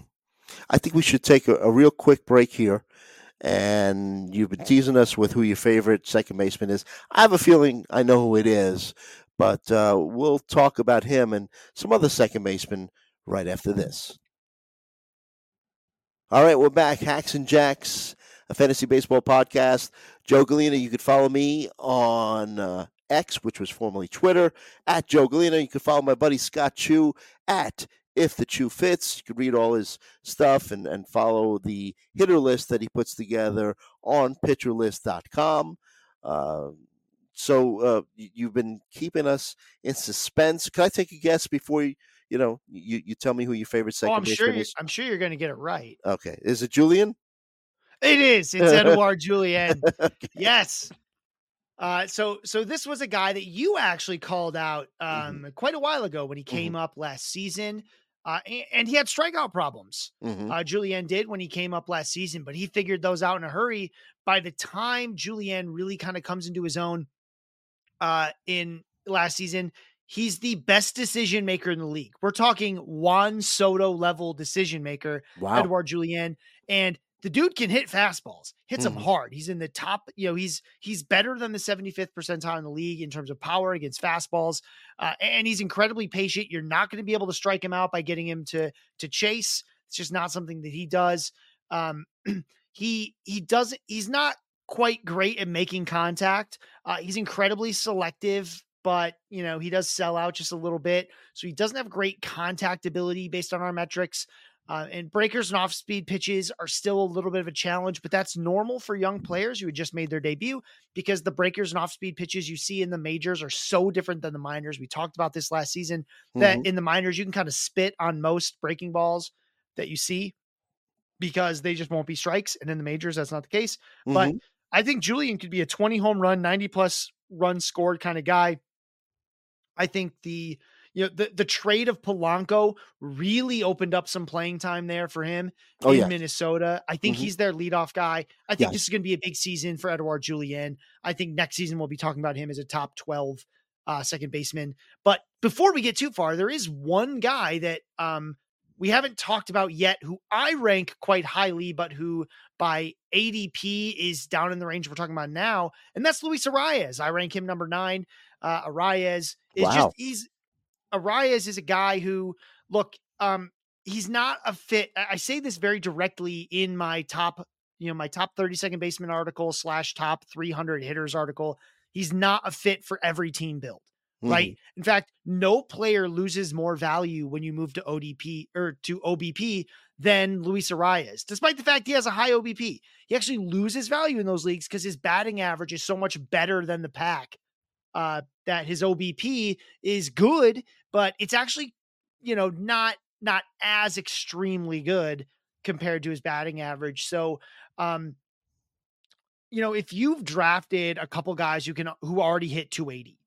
I think we should take a, a real quick break here. And you've been teasing us with who your favorite second baseman is. I have a feeling I know who it is, but uh, we'll talk about him and some other second basemen right after this. All right, we're back. Hacks and Jacks, a fantasy baseball podcast. Joe Gallina, you could follow me on uh, X, which was formerly Twitter, at Joe Gallina. You can follow my buddy Scott Chu at If the Chu Fits. You can read all his stuff and, and follow the hitter list that he puts together on pitcherlist.com. Uh, So uh, you've been keeping us in suspense. Can I take a guess before you, you know, you, you tell me who your favorite second oh, I'm sure is? I'm sure you're going to get it right. Okay, is it Julien? It is. It's Edouard Julien. okay. Yes. Uh, so so this was a guy that you actually called out Mm-hmm. um, mm-hmm. quite a while ago when he came mm-hmm. up last season. Uh, and, and, he had strikeout problems. Mm-hmm. Uh, Julien did when he came up last season, but he figured those out in a hurry. By the time Julien really kind of comes into his own uh, in last season, he's the best decision maker in the league. We're talking Juan Soto level decision maker, wow. Edouard Julien. And the dude can hit fastballs, hits Mm-hmm. them hard. He's in the top, you know, he's he's better than the 75th percentile in the league in terms of power against fastballs. Uh, and he's incredibly patient. You're not going to be able to strike him out by getting him to to chase. It's just not something that he does. Um, he he doesn't he's not quite great at making contact. Uh, he's incredibly selective, but you know, he does sell out just a little bit. So he doesn't have great contact ability based on our metrics. Uh, and breakers and off speed pitches are still a little bit of a challenge, but that's normal for young players who had just made their debut because the breakers and off speed pitches you see in the majors are so different than the minors. We talked about this last season that Mhm. in the minors you can kind of spit on most breaking balls that you see because they just won't be strikes. And in the majors, that's not the case. But Mhm. I think Julien could be a 20 home run, 90 plus run scored kind of guy. I think the you know the the trade of Polanco really opened up some playing time there for him oh in yeah, Minnesota. I think Mhm. he's their leadoff guy. I think Yes. this is going to be a big season for Edouard Julien. I think next season we'll be talking about him as a top 12 uh, second baseman. But before we get too far, there is one guy that um, we haven't talked about yet who I rank quite highly, but who by ADP is down in the range we're talking about now, and that's Luis Arraez. I rank him number nine. Uh, Arraez is Wow. just he's Arraez is a guy who look um he's not a fit. I say this very directly in my top, you know, my top 30 second baseman article slash top 300 hitters article. He's not a fit for every team build right? In fact, no player loses more value when you move to ODP or to OBP than Luis Arraez, despite the fact he has a high OBP. He actually loses value in those leagues because his batting average is so much better than the pack. Uh, that his OBP is good, but it's actually, you know, not not as extremely good compared to his batting average. So, um, you know, if you've drafted a couple guys who can who already hit 280,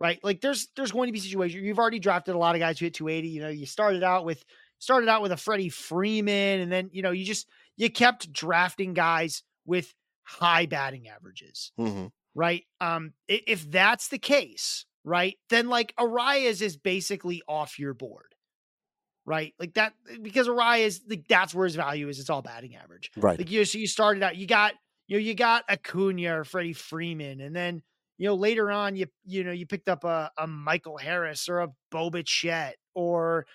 right? Like there's there's going to be situations you've already drafted a lot of guys who hit 280. You know, you started out with started out with a Freddie Freeman, and then you know you just you kept drafting guys with high batting averages, Mhm. right? Um, if that's the case, right, then like Arraez is basically off your board, right? Like that eh, because Arraez like that's where his value is. It's all batting average. right. Like you, so you started out, you got you know you got Acuna or Freddie Freeman, and then you know later on you you know you picked up a, a Michael Harris or a Bo Bichette or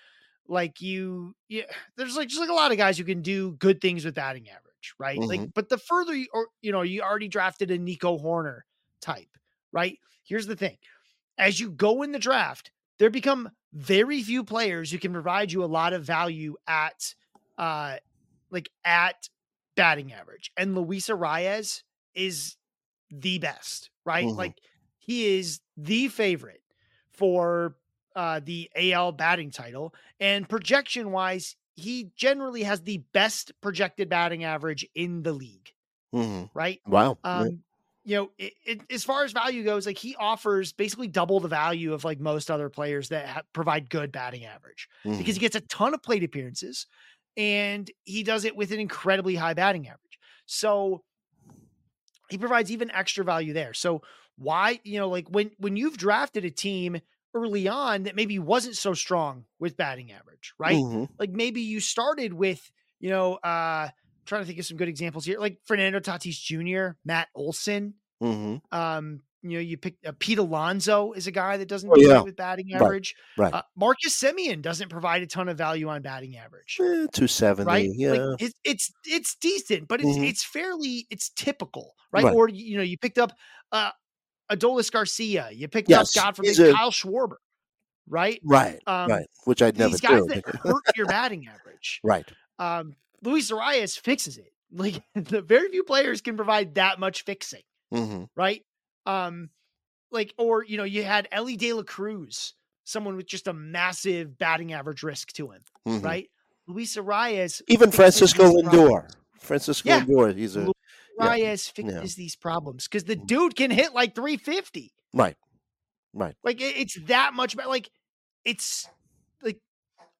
like you yeah there's like just like a lot of guys who can do good things with batting average, right? Like mm-hmm. but the further you or you know you already drafted a Nico Hoerner type, right? Here's the thing: as you go in the draft, there become very few players who can provide you a lot of value at uh like at batting average. And Luisa Arraez is the best, right? Mhm. Like he is the favorite for uh the AL batting title and projection wise he generally has the best projected batting average in the league, Mhm. right? Wow. Um, you know, it, it, as far as value goes, like he offers basically double the value of like most other players that ha- provide good batting average Mhm. because he gets a ton of plate appearances and he does it with an incredibly high batting average. So he provides even extra value there. So why, you know, like when when you've drafted a team early on that maybe wasn't so strong with batting average, right? Mhm. Like maybe you started with, you know, uh trying to think of some good examples here, like Fernando Tatis Jr., Matt Olson. Mhm. Um, you know, you pick uh, Pete Alonso is a guy that doesn't Oh, yeah. with batting average. right. Uh, Marcus Semien doesn't provide a ton of value on batting average Eh, 270. right? Yeah. Like it's it's it's decent, but it's Mhm. it's fairly it's typical, right? Right. Or you know, you picked up uh Adolis Garcia, you picked Yes, up God forbid a- Kyle Schwarber, right? right. Um, right. Which I'd never These guys do. that hurt your batting average. right. Um, Luis Arraez fixes it. Like the very few players can provide that much fixing hmm right? Um, like, or you know, you had Elly De La Cruz, someone with just a massive batting average risk to him, Mhm. right? Luis Arraez, Even Francisco. Lindor. Francisco Yeah. Lindor. He's a Lu- yeah, Arraez fixes these problems because the dude can hit like 350. right. Right. Like it's that much better. Like it's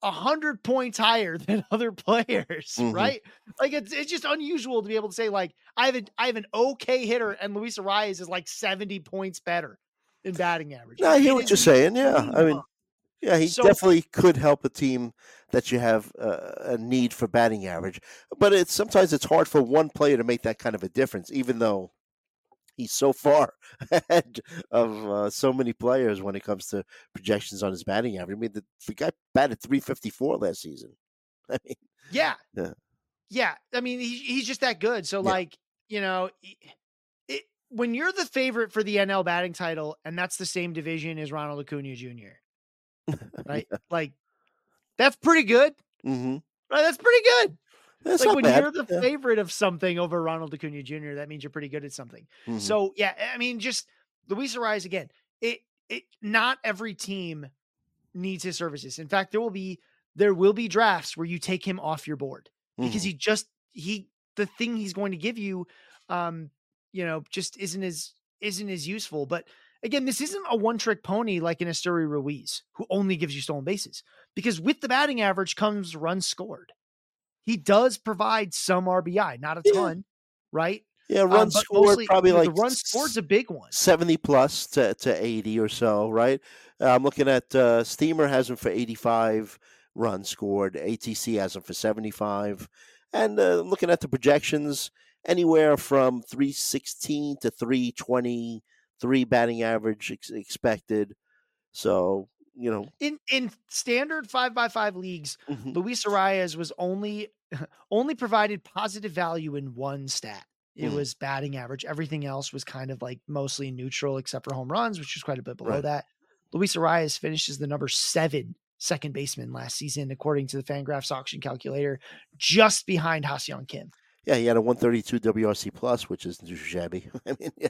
a hundred points higher than other players, Mhm. right? Like it's it's just unusual to be able to say like I have a I have an okay hitter and Luis Arraez is like 70 points better in batting average. No, I hear It what you're saying. Yeah. I mean, yeah, he So- definitely could help a team that you have uh, a need for batting average. But it's sometimes it's hard for one player to make that kind of a difference, even though he's so far ahead of uh, so many players when it comes to projections on his batting average. I mean, the, the guy batted 354 last season. I mean, Yeah. Yeah. Yeah. I mean, he, he's just that good. So, Yeah. like, you know, it, when you're the favorite for the NL batting title, and that's the same division as Ronald Acuna Jr., right? Like, that's pretty good. hmm Right? That's pretty good. That's like when bad. you're the Yeah. favorite of something over Ronald Acuna Jr., that means you're pretty good at something. Mhm. So yeah, I mean, just Luis Arraez again. It it not every team needs his services. In fact, there will be there will be drafts where you take him off your board because Mhm. he just he the thing he's going to give you, um, you know, just isn't as isn't as useful. But again, this isn't a one trick pony like an Esteury Ruiz who only gives you stolen bases because with the batting average comes runs scored. He does provide some RBI, not a Yeah. ton, right? yeah, Um, run but scored mostly, probably you know, like the run scored's a big one. 70 plus to, to 80 or so, right? Uh, I'm looking at uh, Steamer has him for 85 runs scored. ATC has him for 75. And uh, looking at the projections, anywhere from 316 to 323 batting average ex- expected. So, you know, In in standard five by five leagues, mhm, Luis Arraez was only only provided positive value in one stat. It Mhm. was batting average. Everything else was kind of like mostly neutral, except for home runs, which was quite a bit below Right. that. Luis Arraez finishes the number seven second baseman last season, according to the Fangraphs auction calculator, just behind Ha-Seong Kim. yeah, he had a 132 WRC plus, which is too shabby. I mean, yeah.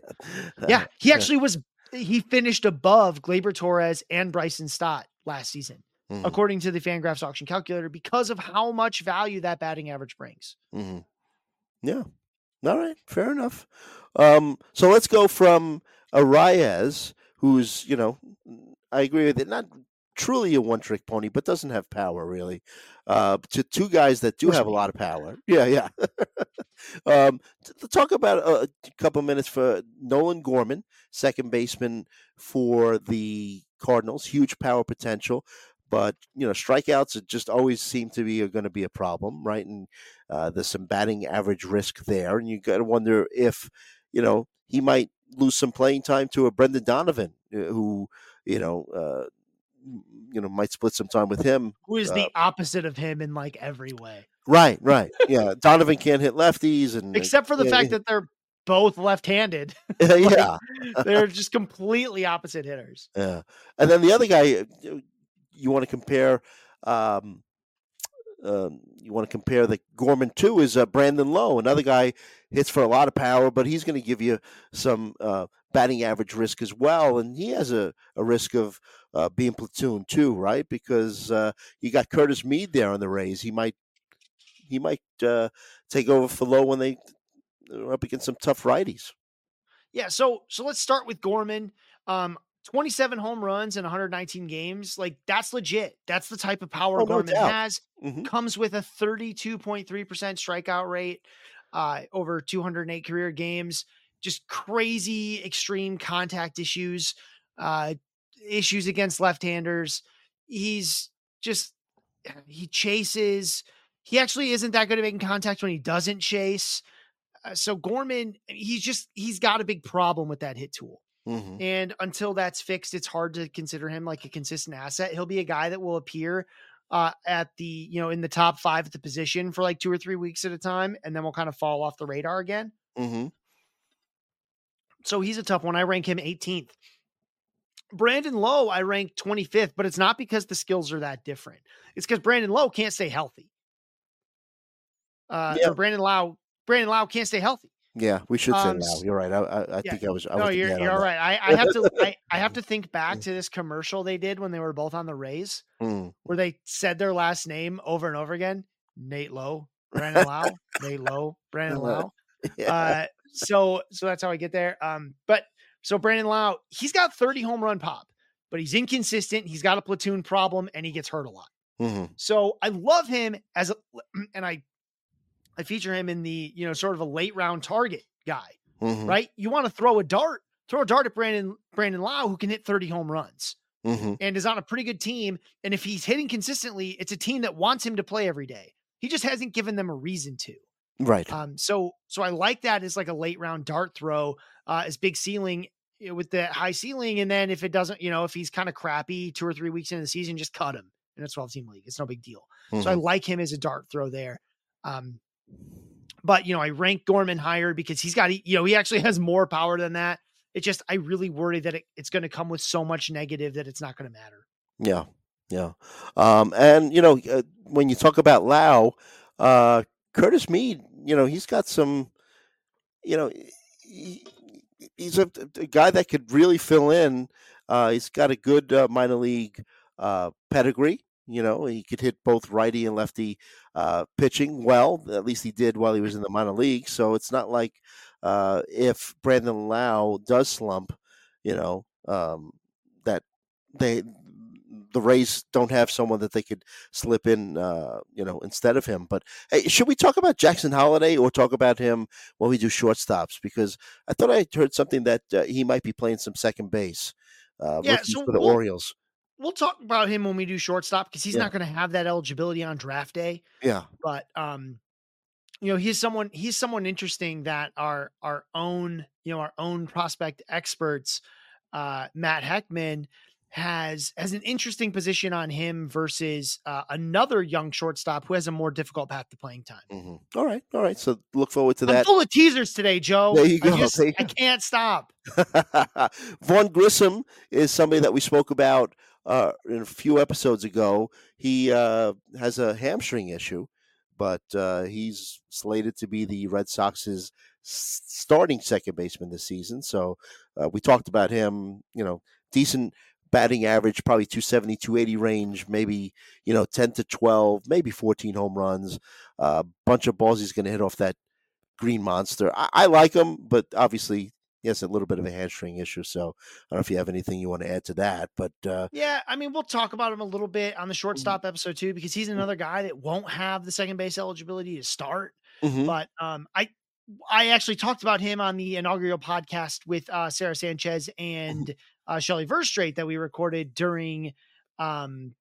Yeah, he actually was. He finished above Gleyber Torres and Bryson Stott last season, Mhm, according to the Fangraphs auction calculator, because of how much value that batting average brings. mhm. Yeah. All right. Fair enough. Um, so let's go from Arraez, who's, you know, I agree with it, not truly a one trick pony, but doesn't have power really, uh, to two guys that do have a lot of power. Yeah. Yeah. um, talk about a, a couple minutes for Nolan Gorman, second baseman for the Cardinals, huge power potential. But you know, strikeouts just always seem to be going to be a problem, right? And uh, there's some batting average risk there, and you got to wonder if you know he might lose some playing time to a Brendan Donovan, uh, who you know, uh, you know, might split some time with him. Who is Uh, the opposite of him in like every way, Right, right, yeah. Donovan can't hit lefties, and uh, except for the yeah, fact that they're both left-handed. yeah, yeah, they're just completely opposite hitters. yeah. And then the other guy, uh, you- want to compare. Um, um, you want to compare the Gorman to is uh, Brandon Lowe. Another guy hits for a lot of power, but he's going to give you some uh, batting average risk as well, and he has a, a risk of uh, being platoon too, right? Because uh, you got Curtis Mead there on the Rays. He might he might uh, take over for Lowe when they are up against some tough righties. Yeah, so so let's start with Gorman. Um, 27 home runs in 119 games. Like that's legit. That's the type of power Oh, Gorman doubt. has. Mhm. Comes with a 32.3% strikeout rate, uh, over 208 career games. Just crazy extreme contact issues, uh, issues against left-handers. He's just he chases. He actually isn't that good at making contact when he doesn't chase. Uh, so Gorman, he's just he's got a big problem with that hit tool. Mhm. And until that's fixed, it's hard to consider him like a consistent asset. He'll be a guy that will appear uh, at the, you know, in the top five at the position for like two or three weeks at a time, and then we'll kind of fall off the radar again. Mhm. So he's a tough one. I rank him 18th. Brandon Lowe, I rank 25th, but it's not because the skills are that different. It's because Brandon Lowe can't stay healthy. Uh, Yeah. or Brandon Lau, Brandon Lau can't stay healthy. Yeah, we should Um, say now. You're right. I, I, I yeah, think I was. I no, was you're you're that. right. I, I have to I, I have to think back to this commercial they did when they were both on the Rays, Mm. where they said their last name over and over again. Nate Lowe, Brandon Lau, Nate Lowe, Brandon Lau. Yeah. Uh, so so that's how I get there. Um, but so Brandon Lau, he's got 30 home run pop, but he's inconsistent. He's got a platoon problem, and he gets hurt a lot. Mhm. So I love him as a, and I, I feature him in the you know sort of a late round target guy, Mhm. right? You want to throw a dart, throw a dart at Brandon Brandon Lau, who can hit 30 home runs Mhm. and is on a pretty good team. And if he's hitting consistently, it's a team that wants him to play every day. He just hasn't given them a reason to. Right. Um, so so I like that as like a late round dart throw, uh, as big ceiling with the high ceiling. And then if it doesn't, you know, if he's kind of crappy two or three weeks into the season, just cut him in a 12 team league. It's no big deal. So I Mhm. like him as a dart throw there. Um, but you know, I rank Gorman higher because he's got, you know, he actually has more power than that. It just, I really worry that it, it's going to come with so much negative that it's not going to matter. Yeah, yeah. Um, and you know, uh, when you talk about Lau, uh, Curtis Mead, you know, he's got some, you know, he, he's a, a guy that could really fill in. Uh, he's got a good uh, minor league uh, pedigree. You know, he could hit both righty and lefty uh, pitching well. At least he did while he was in the minor league. So it's not like uh, if Brandon Lau does slump, you know, um, that they the Rays don't have someone that they could slip in, uh, you know, instead of him. But hey, should we talk about Jackson Holliday or talk about him when we do shortstops? Because I thought I heard something that uh, he might be playing some second base. Uh, Yeah, so for the we'll- Orioles. We'll talk about him when we do shortstop because he's Yeah. not going to have that eligibility on draft day. Yeah. but um you know he's someone he's someone interesting that our our own you know our own prospect experts uh matt heckman has has an interesting position on him versus uh, another young shortstop who has a more difficult path to playing time hmm All right. All right. So look forward to i'm that. full of teasers today joe There you I, go, just- there you I go. can't stop Vaughn Grissom is somebody that we spoke about uh, in a few episodes ago. He uh, has a hamstring issue, but uh, he's slated to be the Red Sox's starting second baseman this season. So uh, we talked about him, you know, decent batting average, probably 270, 280 range, maybe, you know, 10 to 12, maybe 14 home runs, a uh, bunch of balls he's going to hit off that green monster. I, I like him, but obviously he has a little bit of a hamstring issue. So I don't know if you have anything you want to add to that, but uh, yeah i mean we'll talk about him a little bit on the shortstop episode too because he's another guy that won't have the second base eligibility to start mhm, but um, I I actually talked about him on the inaugural podcast with uh, Sarah Sanchez and uh, Shelly Verstrate that we recorded during um,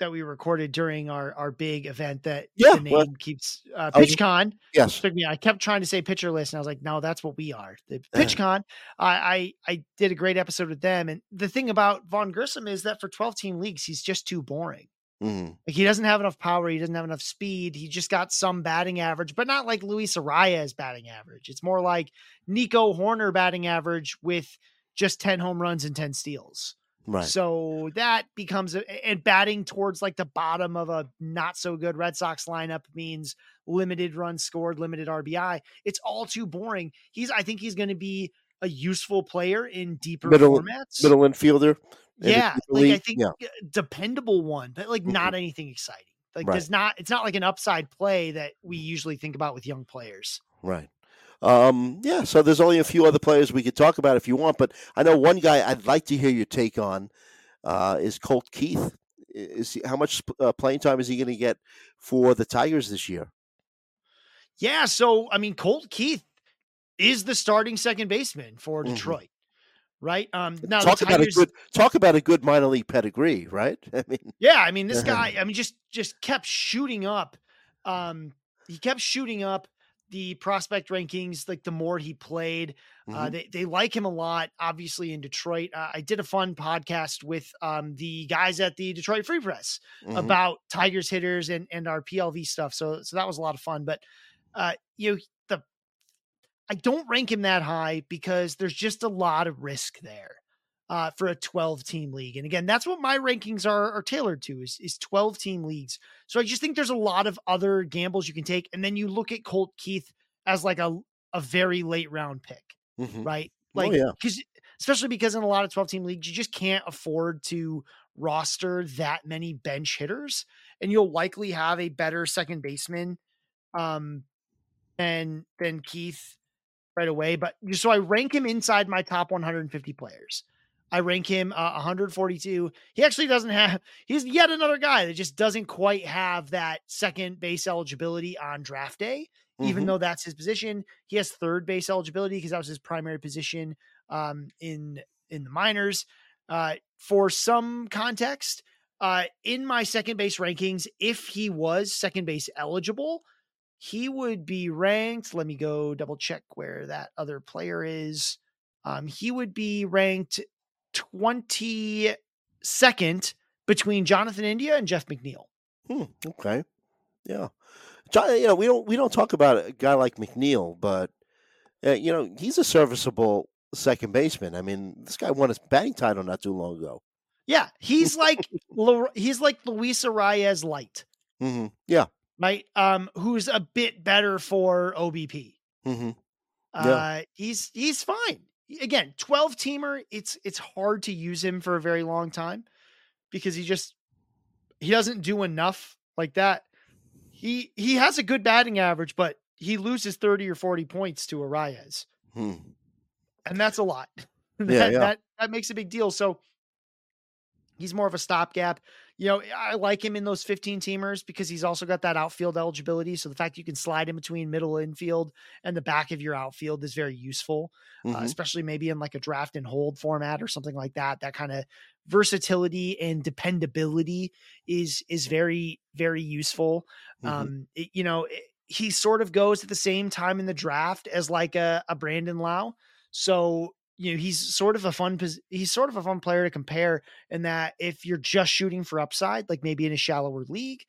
that we recorded during our our big event that Yeah, the name well, keeps uh, was- PitchCon. yes, Took me. I kept trying to say pitcher list, and I was like, no, that's what we are. The Uh-huh. PitchCon. I, I I did a great episode with them, and the thing about Vaughn Grissom is that for twelve team leagues, he's just too boring. mhm, Like he doesn't have enough power. He doesn't have enough speed. He just got some batting average, but not like Luis Arraez batting average. It's more like Nico Hoerner batting average with just 10 home runs and 10 steals. right, So that becomes a, and batting towards like the bottom of a not so good Red Sox lineup means limited runs scored, limited RBI. It's all too boring. He's I think he's going to be a useful player in deeper Middle- formats. middle infielder. Yeah, like I think yeah, dependable one, but like mm-hmm. not anything exciting. Like Right. does not it's not like an upside play that we usually think about with young players. right. Um, yeah, so there's only a few other players we could talk about if you want, but I know one guy I'd like to hear your take on uh, is Colt Keith. Is he, how much uh, playing time is he going to get for the Tigers this year? Yeah, so I mean Colt Keith is the starting second baseman for Mhm. Detroit. Right? Um now talk the about a Tigers good talk about a good minor league pedigree, right? I mean, Yeah, I mean this Uh-huh. guy I mean just just kept shooting up. Um he kept shooting up the prospect rankings like the more he played. Uh, mhm, they they like him a lot, obviously in Detroit. Uh, I did a fun podcast with um, the guys at the Detroit Free Press mhm, about Tigers hitters and and our PLV stuff. So so that was a lot of fun. But uh, you know the I don't rank him that high because there's just a lot of risk there uh, for a 12 team league. And again, that's what my rankings are are tailored to is is 12 team leagues. So I just think there's a lot of other gambles you can take. And then you look at Colt Keith as like a a very late round pick, Mhm. right? Oh, Like, yeah. because especially because in a lot of 12 team leagues, you just can't afford to roster that many bench hitters, and you'll likely have a better second baseman um, than than Keith right away. But so I rank him inside my top 150 players. I rank him uh, 142. He actually doesn't have. He's yet another guy that just doesn't quite have that second base eligibility on draft day even Mhm. though that's his position. He has third base eligibility because that was his primary position um, in in the minors. Uh, for some context, uh, in my second base rankings, if he was second base eligible, he would be ranked. Let me go double check where that other player is. Um, he would be ranked 22nd between Jonathan India and Jeff McNeil. Hmm, okay. Yeah. John, you know, we don't we don't talk about a guy like McNeil, but uh, you know, he's a serviceable second baseman. I mean, this guy won his batting title not too long ago. Yeah, he's like he's like Luis Arraez light. hmm Yeah. right? Um, who's a bit better for OBP. hmm Uh, he's he's fine. Again, twelve teamer. It's it's hard to use him for a very long time because he just he doesn't do enough like that. He he has a good batting average, but he loses thirty or forty points to Arraez, Hmm. and that's a lot. that, Yeah, yeah. that that makes a big deal. So he's more of a stopgap. You know, I like him in those 15 teamers because he's also got that outfield eligibility. So the fact you can slide in between middle infield and the back of your outfield is very useful, uh, Mhm. especially maybe in like a draft and hold format or something like that. That kind of versatility and dependability is is very very useful. Mhm. Um, it- you know, it- he sort of goes at the same time in the draft as like a, a Brandon Lau. So you know he's sort of a fun he's sort of a fun player to compare in that if you're just shooting for upside like maybe in a shallower league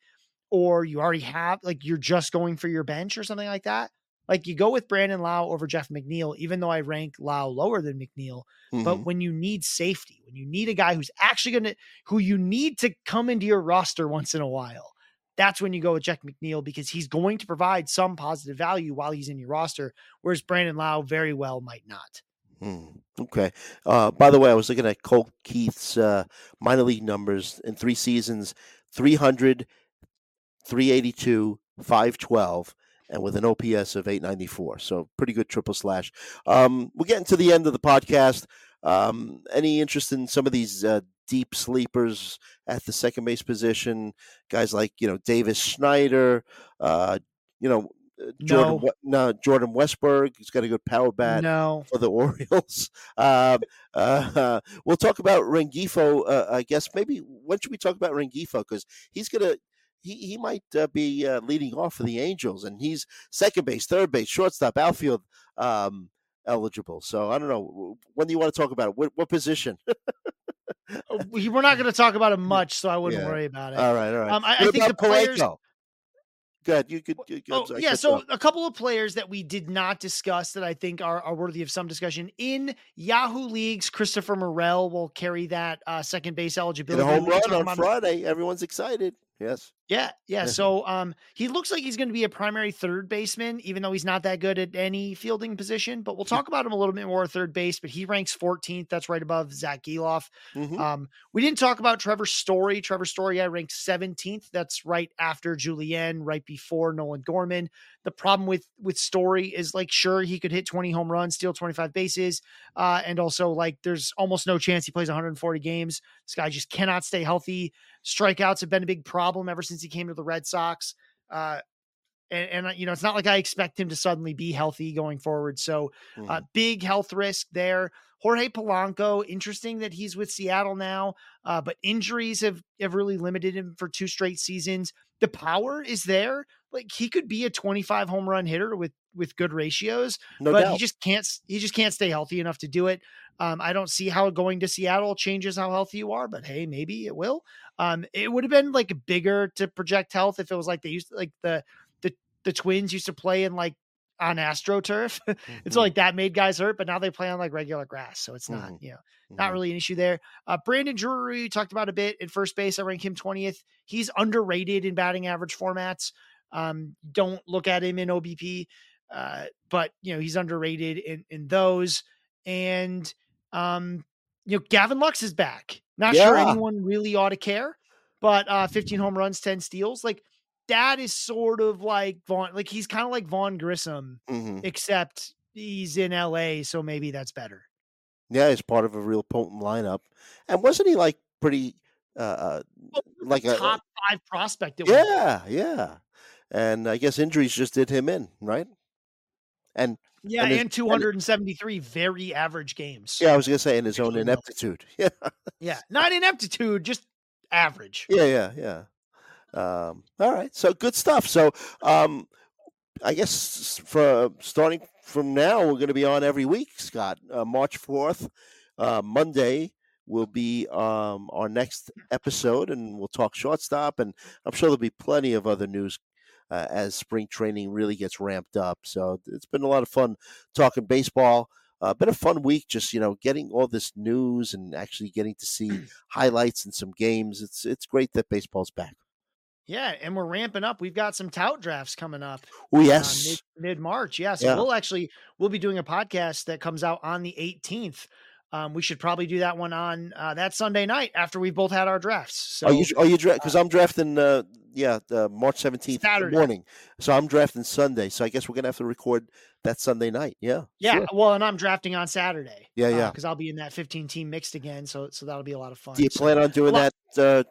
or you already have like you're just going for your bench or something like that like you go with Brandon Lau over Jeff McNeil even though I rank Lau lower than McNeil but Mhm. when you need safety when you need a guy who's actually going to who you need to come into your roster once in a while that's when you go with Jeff McNeil because he's going to provide some positive value while he's in your roster whereas Brandon Lau very well might not Hmm, Okay. Uh, by the way, I was looking at Colt Keith's uh, minor league numbers in three seasons 300, 382, 512, and with an OPS of 894. So pretty good triple slash. Um, we're getting to the end of the podcast. Um, any interest in some of these uh, deep sleepers at the second base position? Guys like, you know, Davis Schneider, uh, you know, Jordan, No. No, Jordan Westburg. He's got a good power bat no for the Orioles. Um, uh, we'll talk about Rengifo. Uh, I guess maybe when should we talk about Rengifo? Because he's gonna. He, he might uh, be uh, leading off for the Angels, and he's second base, third base, shortstop, outfield um, eligible. So I don't know. When do you want to talk about it? What, what position? We- we're not going to talk about it much, so I wouldn't Yeah. worry about it. all right, all right. Um, I- I think the players- Paleko? Good. You could. you- Oh, sorry, yeah. So a couple of players that we did not discuss that I think are, are worthy of some discussion in Yahoo leagues. Christopher Morel will carry that uh, second base Get eligibility. a home We can talk run on Friday. Everyone's excited. Yes. Yeah, yeah. Yeah. So um he looks like he's going to be a primary third baseman, even though he's not that good at any fielding position. But we'll talk about him a little bit more at third base. But he ranks 14th. That's right above Zach Gelof. Mhm. Um, we didn't talk about Trevor Story. Trevor Story, I ranked 17th. That's right after Julien, right before Nolan Gorman. The problem with with Story is like, sure, he could hit 20 home runs, steal 25 bases, uh, and also like there's almost no chance he plays 140 games. This guy just cannot stay healthy. Strikeouts have been a big problem ever since he came to the Red Sox. Uh, and, and uh, you know, it's not like I expect him to suddenly be healthy going forward. So, uh, Mhm. big health risk there. Jorge Polanco, interesting that he's with Seattle now, uh, but injuries have, have really limited him for two straight seasons. The power is there. Like he could be a 25 home run hitter with with good ratios, no but doubt. he just can't he just can't stay healthy enough to do it. Um, I don't see how going to Seattle changes how healthy you are, but hey, maybe it will. Um, it would have been like bigger to project health if it was like they used like the the Twins used to play in like on AstroTurf. it's Mhm. like that made guys hurt, but now they play on like regular grass, so it's not Mhm. you know not Mhm. really an issue there. Uh, Brandon Drury talked about a bit at first base. I rank him 20th. He's underrated in batting average formats. Um, don't look at him in OBP. uh, but you know he's underrated in in those. And um, you know Gavin Lux is back. Not sure anyone really ought to care, but uh, 15 home runs, 10 steals, like that is sort of like Vaughn. Like he's kind of like Vaughn Grissom, hmm except he's in LA, so maybe that's better. Yeah, he's part of a real potent lineup. And wasn't he like pretty uh, uh Well, like a a top five prospect. One point. yeah, yeah. And I guess injuries just did him in, right? And yeah, and his- and 273 very average games. yeah, I was gonna say in his own ineptitude. Yeah, yeah, not ineptitude, just average. yeah, yeah, yeah. Um, all right, so good stuff. So um, I guess for starting from now, we're going to be on every week, Scott. Uh, March fourth, uh, Monday will be um, our next episode, and we'll talk shortstop, and I'm sure there'll be plenty of other news uh, as spring training really gets ramped up. So it's been a lot of fun talking baseball. Uh, been a fun week, just you know, getting all this news and actually getting to see highlights and some games. It's it's great that baseball's back. Yeah, and we're ramping up. We've got some tout drafts coming up. Oh uh, yes, mid March. Yeah, so Yeah. we'll actually we'll be doing a podcast that comes out on the 18th. Um, we should probably do that one on uh, that Sunday night after we've both had our drafts. So are you are you because I'm drafting uh, yeah uh, March 17th Saturday. morning, so I'm drafting Sunday. So I guess we're gonna have to record that Sunday night. Yeah, yeah, sure. well, and I'm drafting on Saturday. Yeah, yeah. because I'll be in that 15 team mixed again. So so that'll be a lot of fun. Do you So- plan on doing uh, that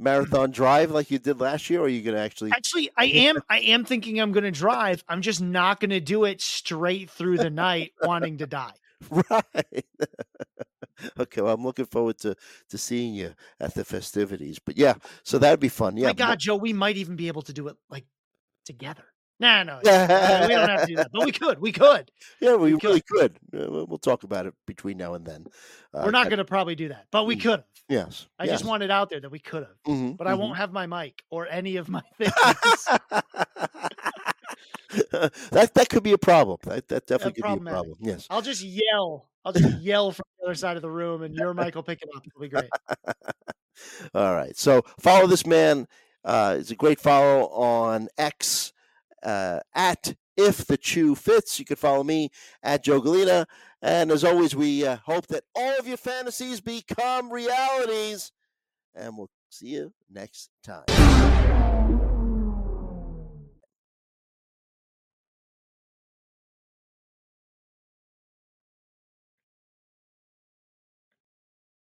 marathon drive like you did last year, or are you gonna actually? Actually, I am. I am thinking I'm going to drive. I'm just not going to do it straight through the night, wanting to die. Right. okay. Well, I'm looking forward to to seeing you at the festivities. But yeah, so that'd be fun. Yeah. My God, Joe, we might even be able to do it like together. Nah, no, it's- we don't have to do that, but we could. We could. Yeah, we we could. really could. We'll- talk about it between now and then. Uh, We're not going to probably do that, but we Mm. could have. Yes. I yes. just want it out there that we could have, Mhm, but I mhm. won't have my mic or any of my things. that that could be a problem. That that definitely could be a problem. Yes. I'll just yell. I'll just yell from the other side of the room, and your mic will pick it up. It'll be great. All right. So follow this man. Uh, it's a great follow on X uh, at if the chew fits. You can follow me at Joe Gallina. And as always, we uh, hope that all of your fantasies become realities. And we'll see you next time.